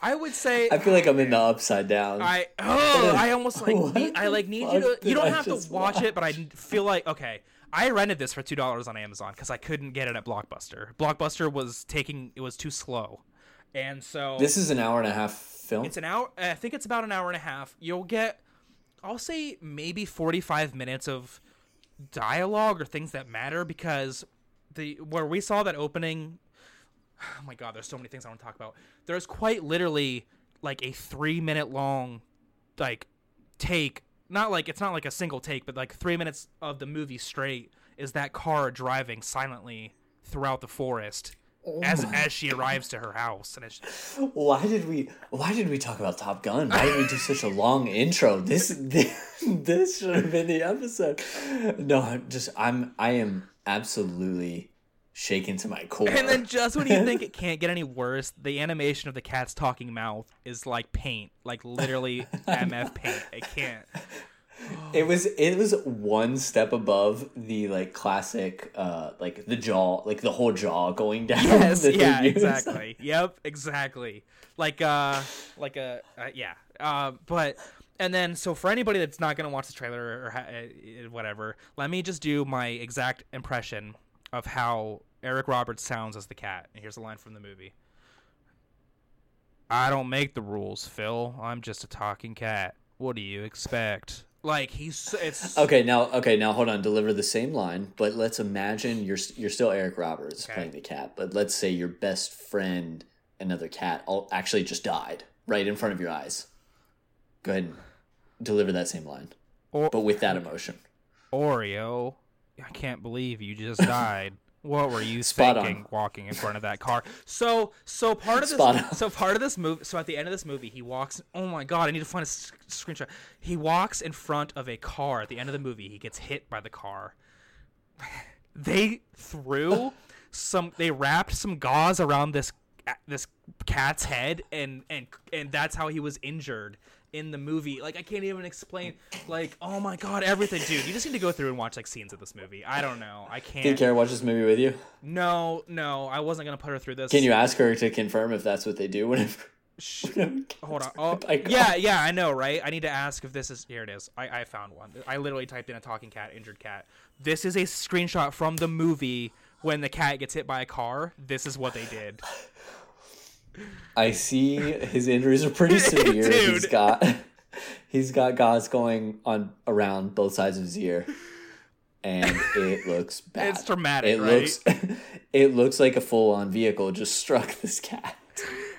S5: I would say
S4: I feel like I'm in the upside down.
S5: I oh I almost like [laughs] need, I like need you to you don't have to watch it, but I feel like okay. I rented this for two dollars on Amazon because I couldn't get it at Blockbuster. Blockbuster was taking it was too slow, and so
S4: this is an hour and a half film.
S5: it's an hour. I think it's about an hour and a half. You'll get, I'll say maybe forty-five minutes of dialogue or things that matter because the where we saw that opening. [sighs] Oh my god, there's so many things I want to talk about. There's quite literally like a three-minute long, like take. Not like it's not like a single take, but like three minutes of the movie straight is that car driving silently throughout the forest oh as as she arrives to her house, and it's
S4: Why did we? Why did we talk about Top Gun? Why did we do such a long intro? This this, this should have been the episode. No, I'm just I'm I am absolutely shaken to my core.
S5: And then just when you think it [laughs] can't get any worse, the animation of the cat's talking mouth is like paint, like literally [laughs] MS paint. It can't.
S4: it was it was one step above the like classic uh like the jaw like the whole jaw going down. [laughs]
S5: Yes, yeah, exactly. Yep, exactly. Like uh, like a uh, yeah. Uh, but and then so for anybody that's not gonna watch the trailer or ha- uh, whatever, let me just do my exact impression of how Eric Roberts sounds as the cat. And here's a line from the movie. I don't make the rules, Phil. I'm just a talking cat. What do you expect? Like he's it's
S4: Okay, now okay, now hold on. Deliver the same line, but let's imagine you're you're still Eric Roberts
S5: Okay.
S4: playing the cat, but let's say your best friend, another cat, all, actually just died right in front of your eyes. Go ahead and deliver that same line,
S5: or,
S4: but with that emotion.
S5: Oreo. I can't believe you just [laughs] died. What were you
S4: Spot on.
S5: thinking walking in front of that car? So, so part of this,
S4: Spot
S5: so part of this movie, so at the end of this movie, he walks. Oh my god, I need to find a s- screenshot. He walks in front of a car at the end of the movie. He gets hit by the car. [laughs] They threw some. They wrapped some gauze around this this cat's head, and and and that's how he was injured in the movie. Like I can't even explain. Like oh my god, everything, dude. You just need to go through and watch like scenes of this movie. I don't know. I
S4: Can
S5: can't.
S4: Kara watch this movie with you?
S5: No, no, I wasn't gonna put her through this.
S4: Can you ask her to confirm if that's what they do whenever? [laughs]
S5: Hold on. [laughs] Oh,
S4: oh,
S5: yeah, yeah, I know, right? I need to ask if this is. Here it is. I, I found one. I literally typed in a talking cat, injured cat. This is a screenshot from the movie when the cat gets hit by a car. This is what they did.
S4: I see his injuries are pretty [laughs] severe. He's got [laughs] he's got gauze going on around both sides of his ear. And it [laughs] looks bad.
S5: It's dramatic,
S4: It
S5: right?
S4: looks it looks like a full on vehicle just struck this cat.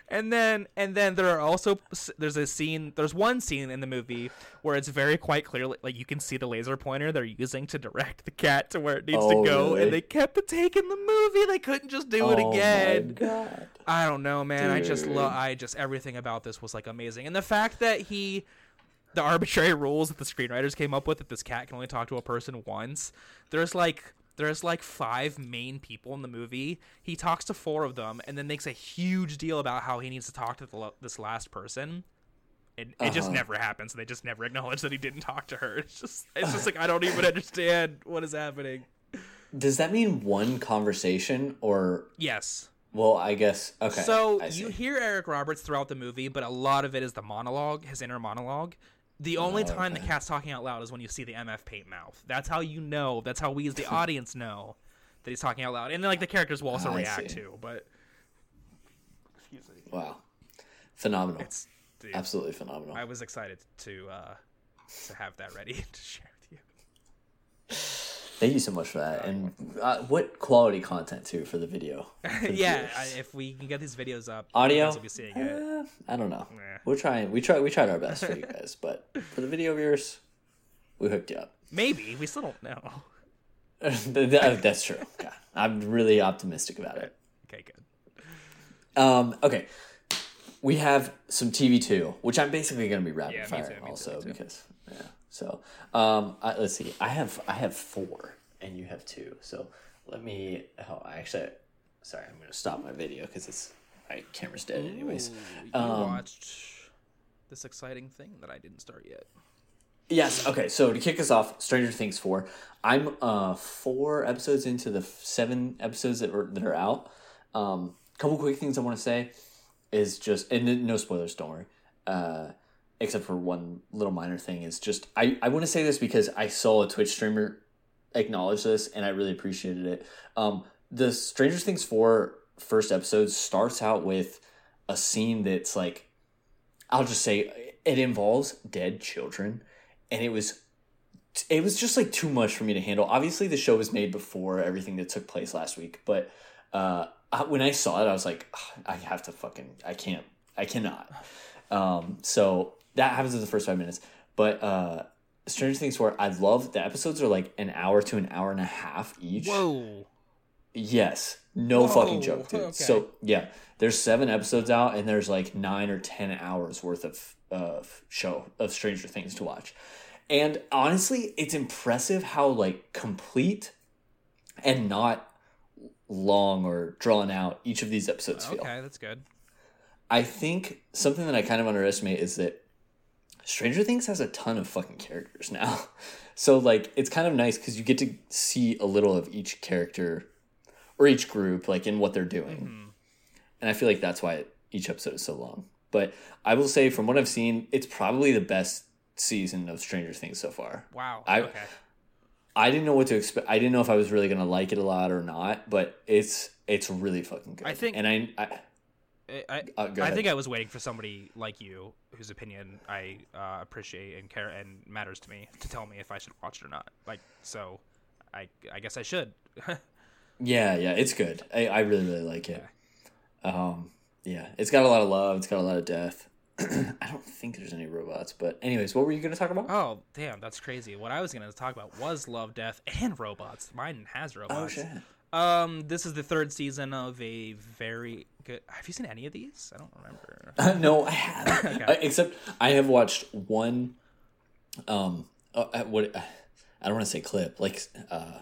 S5: And then and then there are also there's a scene there's one scene in the movie where it's very quite clearly like you can see the laser pointer they're using to direct the cat to where it needs
S4: Oh,
S5: to go
S4: really?
S5: and they kept it taking the movie they couldn't just do it
S4: Oh my
S5: again.
S4: god.
S5: I don't know, man. I just love. I just everything about this was like amazing, and the fact that he, the arbitrary rules that the screenwriters came up with that this cat can only talk to a person once. There's like there's like five main people in the movie. He talks to four of them, and then makes a huge deal about how he needs to talk to the, this last person. It, it just
S4: Uh-huh.
S5: never happens. They just never acknowledge that he didn't talk to her. [laughs] It's just it's just like I don't even understand what is happening.
S4: Does that mean one conversation or
S5: Yes.
S4: well, I guess okay.
S5: So you hear Eric Roberts throughout the movie, but a lot of it is the monologue, his inner monologue. The only
S4: Oh,
S5: time the cat's talking out loud is when you see the MS paint mouth. That's how you know. That's how we as the [laughs] audience know that he's talking out loud. And then like the characters will also
S4: I
S5: react
S4: see.
S5: too. But excuse me.
S4: Wow. Phenomenal.
S5: it's dude,
S4: Absolutely phenomenal.
S5: I was excited to uh to have that ready [laughs] to share with you. [laughs]
S4: Thank you so much for that. And uh, what quality content too for the video? for [laughs] the
S5: yeah. I, if we can get these videos up,
S4: Audio?
S5: will be seeing it.
S4: Uh, I don't know.
S5: Nah.
S4: We're trying. We try. We tried our best for you [laughs] guys, but for the video viewers, we hooked you up.
S5: Maybe we still don't know. [laughs]
S4: Th- That's true. God, I'm really optimistic about it.
S5: Okay, good.
S4: Um, okay, we have some TV too, which I'm basically going to be rapid
S5: Yeah,
S4: fire
S5: too,
S4: also
S5: too.
S4: because yeah. So um, I, let's see. I have I have four, and you have two. So let me. Oh, I actually. Sorry, I'm going to stop my video because it's my camera's dead anyways.
S5: You
S4: Um,
S5: watched this exciting thing that I didn't start yet.
S4: Yes. Okay. So to kick us off, Stranger Things four. I'm uh four episodes into the seven episodes that were that are out. Um, couple quick things I want to say is just and no spoilers. Don't worry. Uh, except for one little minor thing is just I I want to say this because I saw a Twitch streamer acknowledge this and I really appreciated it. Um, the Stranger Things four first episode starts out with a scene that's like I'll just say it involves dead children and it was it was just like too much for me to handle. Obviously, the show was made before everything that took place last week, but uh, I- when I saw it, I was like, I have to fucking, I can't, I cannot. Um, so that happens in the first five minutes. But uh, Stranger Things, where I love the episodes are like an hour to an hour and a half each.
S5: Whoa.
S4: Yes, no
S5: Whoa,
S4: fucking joke, dude.
S5: okay.
S4: So yeah, there's seven episodes out, and there's like nine or ten hours worth of of show of Stranger Things to watch. And honestly, it's impressive how like complete and not long or drawn out each of these episodes feel.
S5: Okay, that's good.
S4: I think something that I kind of underestimate is that Stranger Things has a ton of fucking characters now. [laughs] So like it's kind of nice because you get to see a little of each character or each group like in what they're doing. Mm-hmm. And I feel like that's why each episode is so long. But I will say from what I've seen, it's probably the best season of Stranger Things so far.
S5: Wow.
S4: I-
S5: okay.
S4: I didn't know what to expect. I didn't know if I was really gonna like it a lot or not, but it's it's really fucking good.
S5: I think-
S4: and I, I
S5: I, I,
S4: Uh,
S5: I think I was waiting for somebody like you, whose opinion I uh, appreciate and care and matters to me, [laughs] to tell me if I should watch it or not. Like, so, I I guess I should. [laughs]
S4: Yeah, yeah, it's good. I, I really, really like it. Um, yeah, it's got a lot of love. It's got a lot of death. [clears throat] I don't think there's any robots, but anyways, what were you gonna talk about?
S5: oh, damn, that's crazy. What I was gonna talk about was love, death, and robots. Mine has robots.
S4: Oh shit!
S5: Um, this is the third season of a very good. Have you seen any of these? I don't remember. [laughs]
S4: no, I haven't.
S5: Okay.
S4: Uh, Except I have watched one. Um, uh, uh, what I don't want to say clip, like uh,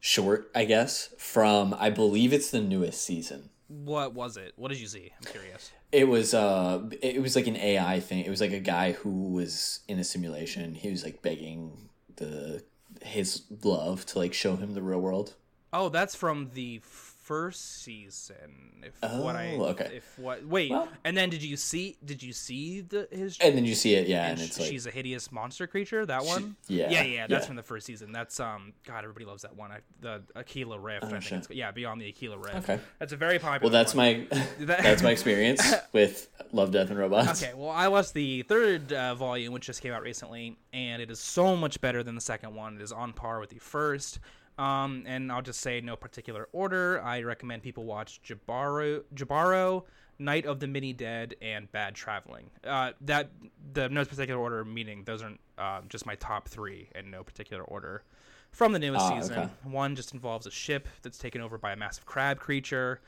S4: short, I guess from I believe it's the newest season.
S5: What was it? What did you see? I'm curious.
S4: It was uh it was like an AI thing. It was like a guy who was in a simulation. He was like begging the his love to like show him the real world.
S5: Oh, that's from the first season. If what I
S4: Oh, okay.
S5: if what wait,
S4: Well-
S5: and then did you see did you see the his
S4: And then you see it, yeah, and,
S5: and
S4: it's
S5: sh-
S4: like
S5: she's a hideous monster creature. That one,
S4: yeah,
S5: yeah, yeah. That's
S4: yeah.
S5: from the first season. That's um, God, everybody loves that one. I, the Aquila Rift. I think
S4: shit.
S5: it's, yeah, Beyond the Aquila Rift.
S4: Okay.
S5: that's a very popular.
S4: well, that's
S5: one.
S4: my [laughs] that's my experience [laughs] with Love, Death, and Robots.
S5: Okay, well, I watched the third uh, volume, which just came out recently, and it is so much better than the second one. It is on par with the first. Um, and I'll just say no particular order. I recommend people watch Jibaro, Jibaro, Night of the Mini Dead, and Bad Traveling. Uh, that the no particular order meaning those are uh, just my top three in no particular order from the newest
S4: Ah,
S5: season.
S4: okay.
S5: One just involves a ship that's taken over by a massive crab creature.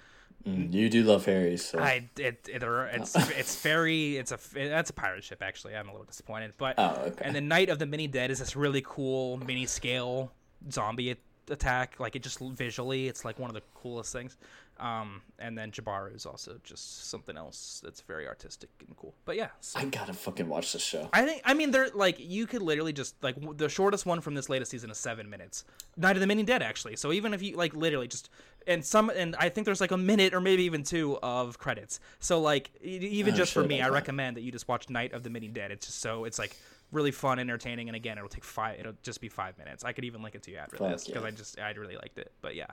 S4: Mm, you do love fairies, so
S5: I it, it it's it's [laughs] very it's a that's a pirate ship actually. I'm a little disappointed, but
S4: Oh, okay.
S5: and the Night of the Mini Dead is this really cool mini scale zombie attack. Like it just visually, it's like one of the coolest things. Um, and then Jibaro is also just something else that's very artistic and cool. But yeah, so
S4: I gotta fucking watch this show.
S5: I think I mean they're like you could literally just like w- the shortest one from this latest season is seven minutes. Night of the Mini Dead actually. So even if you like literally just and some and I think there's like a minute or maybe even two of credits. So like even
S4: Oh,
S5: just for me, I
S4: okay.
S5: recommend that you just watch Night of the Mini Dead. It's just so it's like really fun, entertaining, and again it'll take five. It'll just be five minutes. I could even link it to you after
S4: Fuck
S5: this because
S4: yeah.
S5: I just I really liked it. But yeah.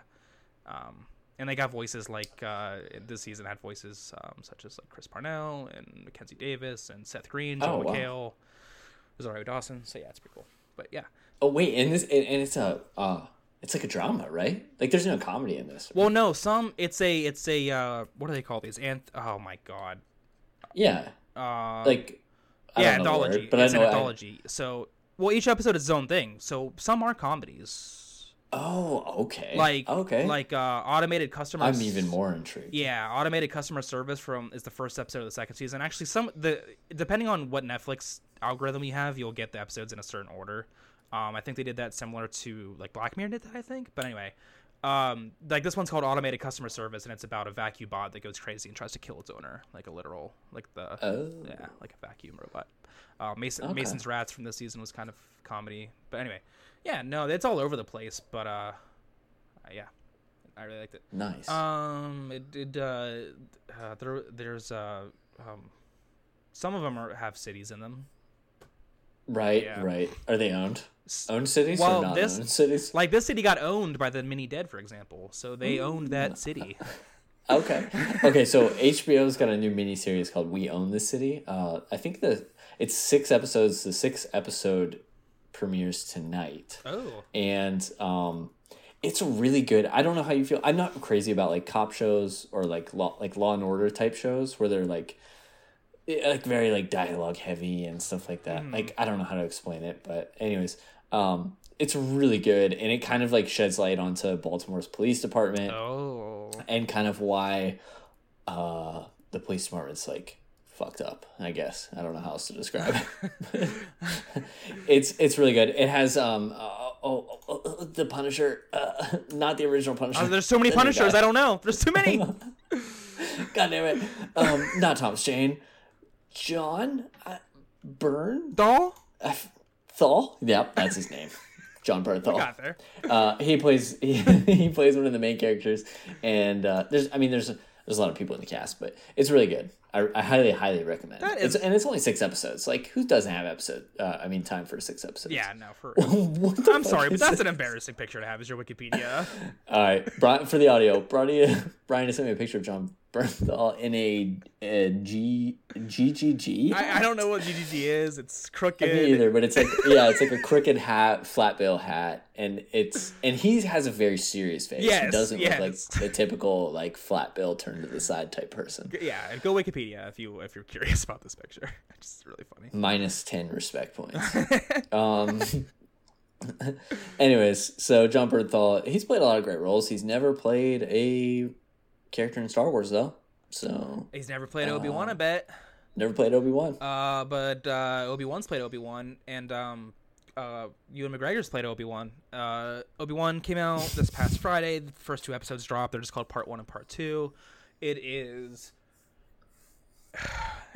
S5: Um, and they got voices like uh, this season had voices um, such as like Chris Parnell and Mackenzie Davis and Seth Green, Joel
S4: Oh, wow.
S5: McHale, Rosario Dawson. So yeah, it's pretty cool. But yeah,
S4: Oh wait, and this and, and it's a uh, it's like a drama, right? Like there's no comedy in this.
S5: well, no, some it's a it's a uh, what do they call these? Anth- oh my god,
S4: yeah,
S5: uh,
S4: like I
S5: yeah,
S4: the word,
S5: anthology.
S4: but
S5: it's an
S4: know. I-
S5: anthology. So well, each episode is its own thing. So some are comedies,
S4: oh, okay.
S5: like
S4: okay,
S5: like uh, automated customer.
S4: I'm even more intrigued.
S5: Yeah, automated customer service from is the first episode of the second season. Actually, some the depending on what Netflix algorithm you have, you'll get the episodes in a certain order. Um, I think they did that similar to like Black Mirror did that. I think, but anyway, um, like this one's called automated customer service, and it's about a vacuum bot that goes crazy and tries to kill its owner, like a literal, like the
S4: Oh.
S5: yeah, like a vacuum robot. Uh, Mason
S4: Okay.
S5: Mason's Rats from this season was kind of comedy, but anyway, yeah, no, it's all over the place, but uh, yeah, I really liked it.
S4: Nice.
S5: Um, it did. Uh, uh, there, there's uh, um, some of them are have cities in them.
S4: Right,
S5: yeah.
S4: right. Are they owned? Owned cities or not
S5: this-
S4: owned cities?
S5: Like this city got owned by the Mini Dead, for example, so they owned
S4: Mm.
S5: that city. [laughs]
S4: Okay. Okay, so HBO's got a new mini series called We Own This City. Uh, I think the it's six episodes. The six episode premieres tonight.
S5: Oh,
S4: and um it's really good. I don't know how you feel. I'm not crazy about like cop shows or like law like Law and Order type shows where they're like like very like dialogue heavy and stuff like that. Like I don't know how to explain it, but anyways, um it's really good and it kind of like sheds light onto Baltimore's police department
S5: oh,
S4: and kind of why uh the police department's like fucked up i guess i don't know how else to describe it [laughs] it's it's really good it has um uh, oh, oh, oh, the punisher uh, [laughs] not the original punisher
S5: Uh, there's so many Punishers. I don't know. There's too many. [laughs]
S4: god damn it um not thomas jane john uh, byrne
S5: Doll
S4: uh, thal yep that's his name [laughs] jon bernthal
S5: got there.
S4: uh, he plays he, [laughs] he plays one of the main characters, and uh, there's I mean there's there's a lot of people in the cast, but it's really good. I, I highly highly recommend.
S5: That
S4: it.
S5: is-
S4: and it's only six episodes. Like who doesn't have episode? Uh, I mean time for six episodes.
S5: Yeah, no, for. [laughs] I'm sorry, but that's
S4: this?
S5: an embarrassing picture to have as your Wikipedia.
S4: All right, Brian, for the audio, Brian, Brian sent me a picture of Jon Bernthal in a, a G GGG.
S5: I, I don't know what GGG is. It's crooked.
S4: Me either, but it's like yeah, it's like a crooked hat, flat bill hat, and it's and he has a very serious face. he doesn't look like the typical like flat bill turned to the side type person.
S5: Yeah, and go Wikipedia if you if you're curious about this picture. [laughs] It's really funny.
S4: Minus ten respect points. [laughs] um. [laughs] anyways, so Jon Bernthal, he's played a lot of great roles. He's never played a character in Star Wars though, so
S5: He's never played Obi Wan, I bet.
S4: never played Obi Wan.
S5: Uh, but uh, Obi Wan's played Obi Wan, and um, uh, Ewan McGregor's played Obi Wan. Uh, Obi Wan came out [laughs] this past Friday. The first two episodes dropped. They're just called Part One and Part Two. It is. [sighs]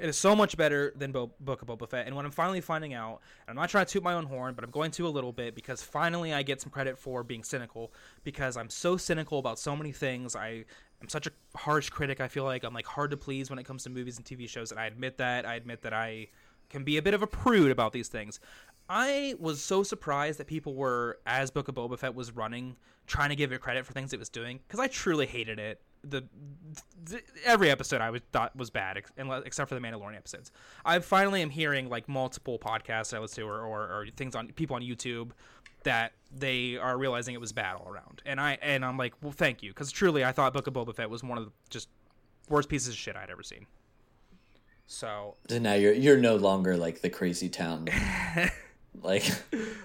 S5: It is so much better than Bo- Book of Boba Fett. And when I'm finally finding out, and I'm not trying to toot my own horn, but I'm going to a little bit because finally I get some credit for being cynical because I'm so cynical about so many things. I am such a harsh critic. I feel like I'm like hard to please when it comes to movies and TV shows, and I admit that. I admit that I can be a bit of a prude about these things. I was so surprised that people were, as Book of Boba Fett was running, trying to give it credit for things it was doing because I truly hated it. The, the every episode I was thought was bad, ex- except for the Mandalorian episodes. I finally am hearing like multiple podcasts I listen to or, or, or things on people on YouTube that they are realizing it was bad all around, and I and I'm like, well, thank you, because truly I thought Book of Boba Fett was one of the just worst pieces of shit I'd ever seen. So
S4: So now you're you're no longer like the crazy town. [laughs] like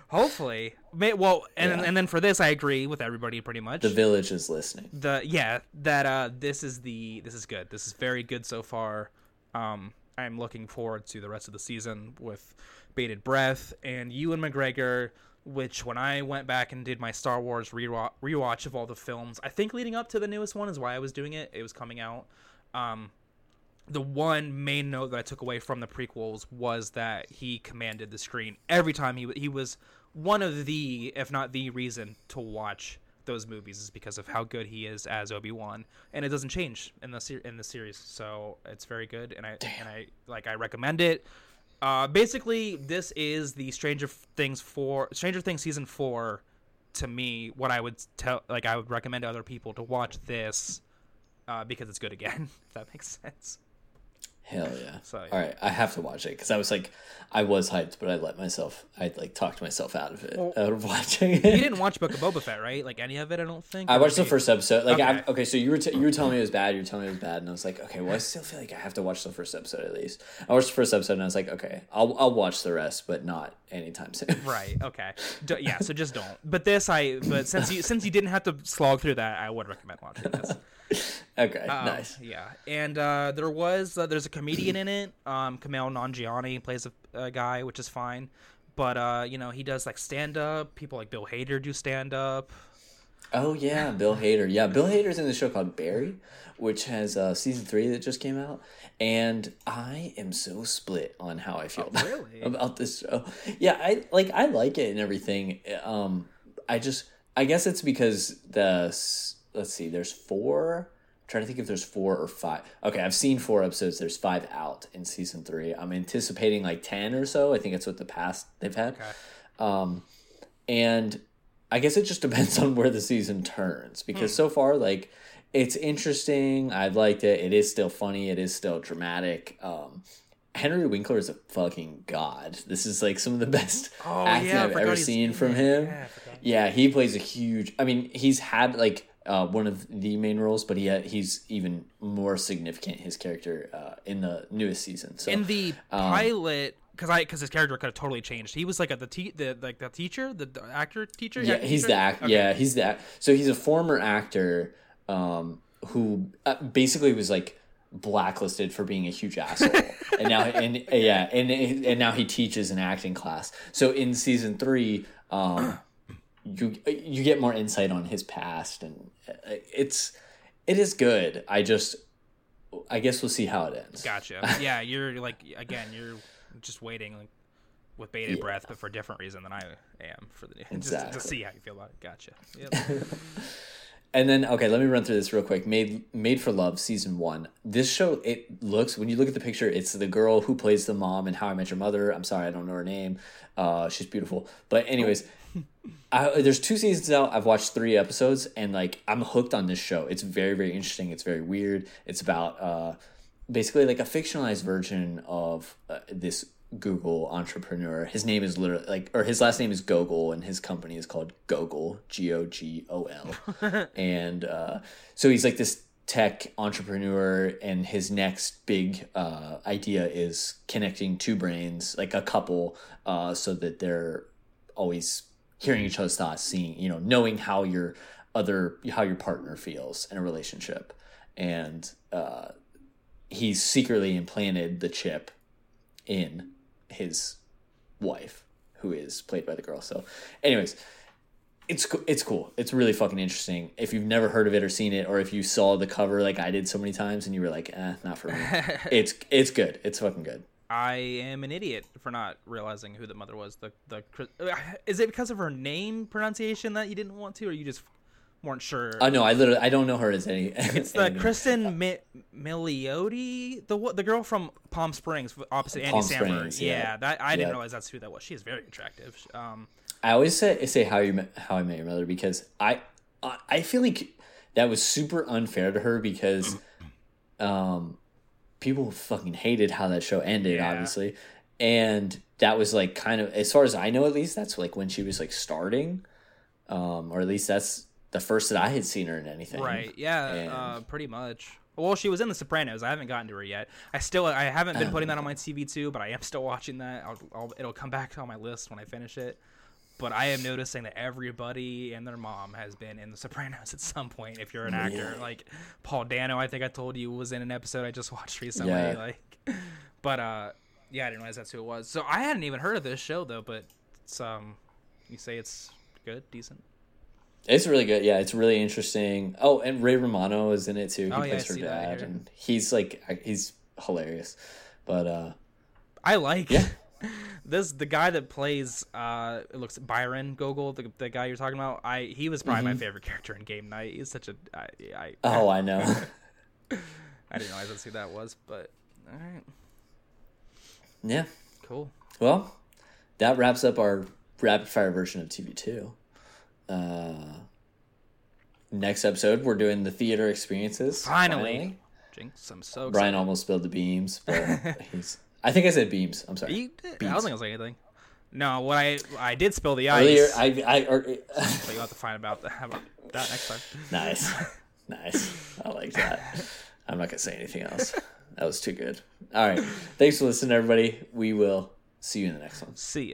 S5: hopefully, may, well, and
S4: Yeah.
S5: and then for this I agree with everybody pretty much.
S4: the village is listening.
S5: the yeah that uh this is the this is good this is very good so far um i'm looking forward to the rest of the season with bated breath and ewan mcgregor which when i went back and did my star wars rewatch, rewatch of all the films i think leading up to the newest one is why i was doing it it was coming out um the one main note that I took away from the prequels was that he commanded the screen every time he he was one of the if not the reason to watch those movies is because of how good he is as Obi Wan, and it doesn't change in the ser- in the series. So it's very good, and I and I like I recommend it. Uh, basically, this is the Stranger Things four Stranger Things season four. To me, what I would tell like I would recommend to other people to watch this uh, because it's good again. [laughs] If that makes sense.
S4: Hell yeah! [laughs]
S5: So.
S4: All right, I have to watch it because I was like, I was hyped, but I let myself, I like talked myself out of it, out of [laughs] watching it.
S5: You didn't watch Book of Boba Fett, right? Like any of it, I don't think.
S4: I watched the first episode. Like, okay,
S5: Okay.
S4: okay so you were t- you were telling me it was bad. You were telling me it was bad, and I was like, okay, well, I still feel like I have to watch the first episode at least. I watched the first episode, and I was like, okay, I'll I'll watch the rest, but not anytime soon. [laughs]
S5: Right. Okay. D- yeah. So just don't. But this, I. But since you since you didn't have to slog through that, I would recommend watching this. [laughs]
S4: okay,
S5: Um,
S4: nice.
S5: Yeah. And uh, there was uh, there's a comedian in it. Um, Kumail Nanjiani plays a, a guy, which is fine. But uh, you know, he does like stand up. People like Bill Hader do stand up.
S4: Oh yeah, [laughs] Bill Hader. Yeah, Bill Hader's in the show called Barry, which has uh, season three that just came out, and I am so split on how I feel about,
S5: Oh, really? [laughs]
S4: about this show. Yeah, I like I like it and everything. Um, I just I guess it's because the let's see, there's four. I'm trying to think if there's four or five. Okay, I've seen four episodes. There's five out in season three. I'm anticipating like ten or so. I think it's what the past they've had. Um, and I guess it just [laughs] depends on where the season turns because so far, like, it's interesting. I liked it. It is still funny. It is still dramatic. Um, Henry Winkler is a fucking god. This is like some of the best acting
S5: yeah,
S4: I've ever seen from him.
S5: Yeah,
S4: Yeah, he plays a huge. I mean, he's had like uh, one of the main roles, but he had, he's even more significant. His character uh, in the newest season. So
S5: In the
S4: um,
S5: pilot, because I because his character could have totally changed. He was like a, the te- the like the teacher, the, the actor teacher.
S4: Yeah, he's
S5: teacher?
S4: the act.
S5: Okay.
S4: Yeah, he's the act. So he's a former actor um, who uh, basically was like blacklisted for being a huge asshole, [laughs] and now and uh, yeah, and and now he teaches an acting class. So in season three, um, you you get more insight on his past, and uh, it's it is good. I just I guess we'll see how it ends.
S5: Gotcha. [laughs] Yeah, you're like again, you're just waiting like with bated breath, but for a different reason than I am for the [laughs] just to- to see how you feel about it. Gotcha. Yep. [laughs]
S4: And then okay, let me run through this real quick. Made Made for Love season one. This show it looks when you look at the picture, it's the girl who plays the mom in How I Met Your Mother. I'm sorry, I don't know her name. Uh, she's beautiful. But anyways, [laughs] I, there's two seasons out. I've watched three episodes, and like I'm hooked on this show. It's very very interesting. It's very weird. It's about uh, basically like a fictionalized version of uh, this Google entrepreneur. His name is literally like, or his last name is Gogol, and his company is called Gogol, G O G O L. [laughs] And uh, so he's like this tech entrepreneur, and his next big uh, idea is connecting two brains, like a couple, uh, so that they're always hearing each other's thoughts, seeing, you know, knowing how your other, how your partner feels in a relationship. And uh, he's secretly implanted the chip in his wife, who is played by the girl. So, anyways, it's it's cool. It's really fucking interesting. If you've never heard of it or seen it, or if you saw the cover like I did so many times and you were like, eh, not for me. [laughs] it's it's good. It's fucking good.
S5: I am an idiot for not realizing who the mother was. The the Chris- is it because of her name pronunciation that you didn't want to, or you just weren't sure?
S4: Oh no, I literally I don't know her as any. [laughs]
S5: it's the Cristin Mi- Milioti, the the girl from Palm Springs, opposite Andy
S4: Palm
S5: Samberg.
S4: Springs,
S5: yeah.
S4: yeah.
S5: that I didn't
S4: Yeah.
S5: realize that's who that was. She is very attractive. Um,
S4: I always say say how you how I met your mother because I I I feel like that was super unfair to her because [clears throat] um people fucking hated how that show ended
S5: Yeah.
S4: obviously and that was like kind of as far as I know at least that's like when she was like starting um or at least that's the first that I had seen her in anything
S5: right? Yeah,
S4: And-
S5: uh, pretty much. Well, she was in The Sopranos. I haven't gotten to her yet. I still I haven't been putting that on my TV too, but I am still watching that. I'll, I'll, it'll come back on my list when I finish it. But I am noticing that everybody and their mom has been in The Sopranos [laughs] at some point. If you're an actor, like Paul Dano, I think I told you was in an episode I just [laughs] watched recently.
S4: Yeah.
S5: Like, but uh, yeah, I didn't realize that's who it was. So I hadn't even heard of this show though. But it's um, you say it's good, decent.
S4: It's really good. Yeah, it's really interesting. Oh, and Ray Romano is in it too. He
S5: Oh, yeah,
S4: plays her dad, and he's like he's hilarious. But uh,
S5: I like
S4: Yeah. [laughs]
S5: this the guy that plays uh it looks Byron Gogol the, the guy you're talking about I he was probably my favorite character in Game Night he's such a I I,
S4: Mm-hmm. oh, I know. [laughs] [laughs]
S5: I didn't realize that's who that was but all right
S4: yeah.
S5: cool
S4: Well, that wraps up our rapid fire version of TV two. Uh, next episode, we're doing the theater experiences.
S5: finally, Jinx I'm so excited
S4: Brian almost spilled the beams, but [laughs] he's. I think I said beams. I'm sorry.
S5: you did, I don't think I was saying anything no what I I did spill the ice
S4: Earlier, I, I, [laughs] or,
S5: but you'll have to find about that about that next time
S4: nice, [laughs] nice. I like that. I'm not gonna say anything else. That was too good. All right, thanks for listening, everybody. We will see you in the next one.
S5: see ya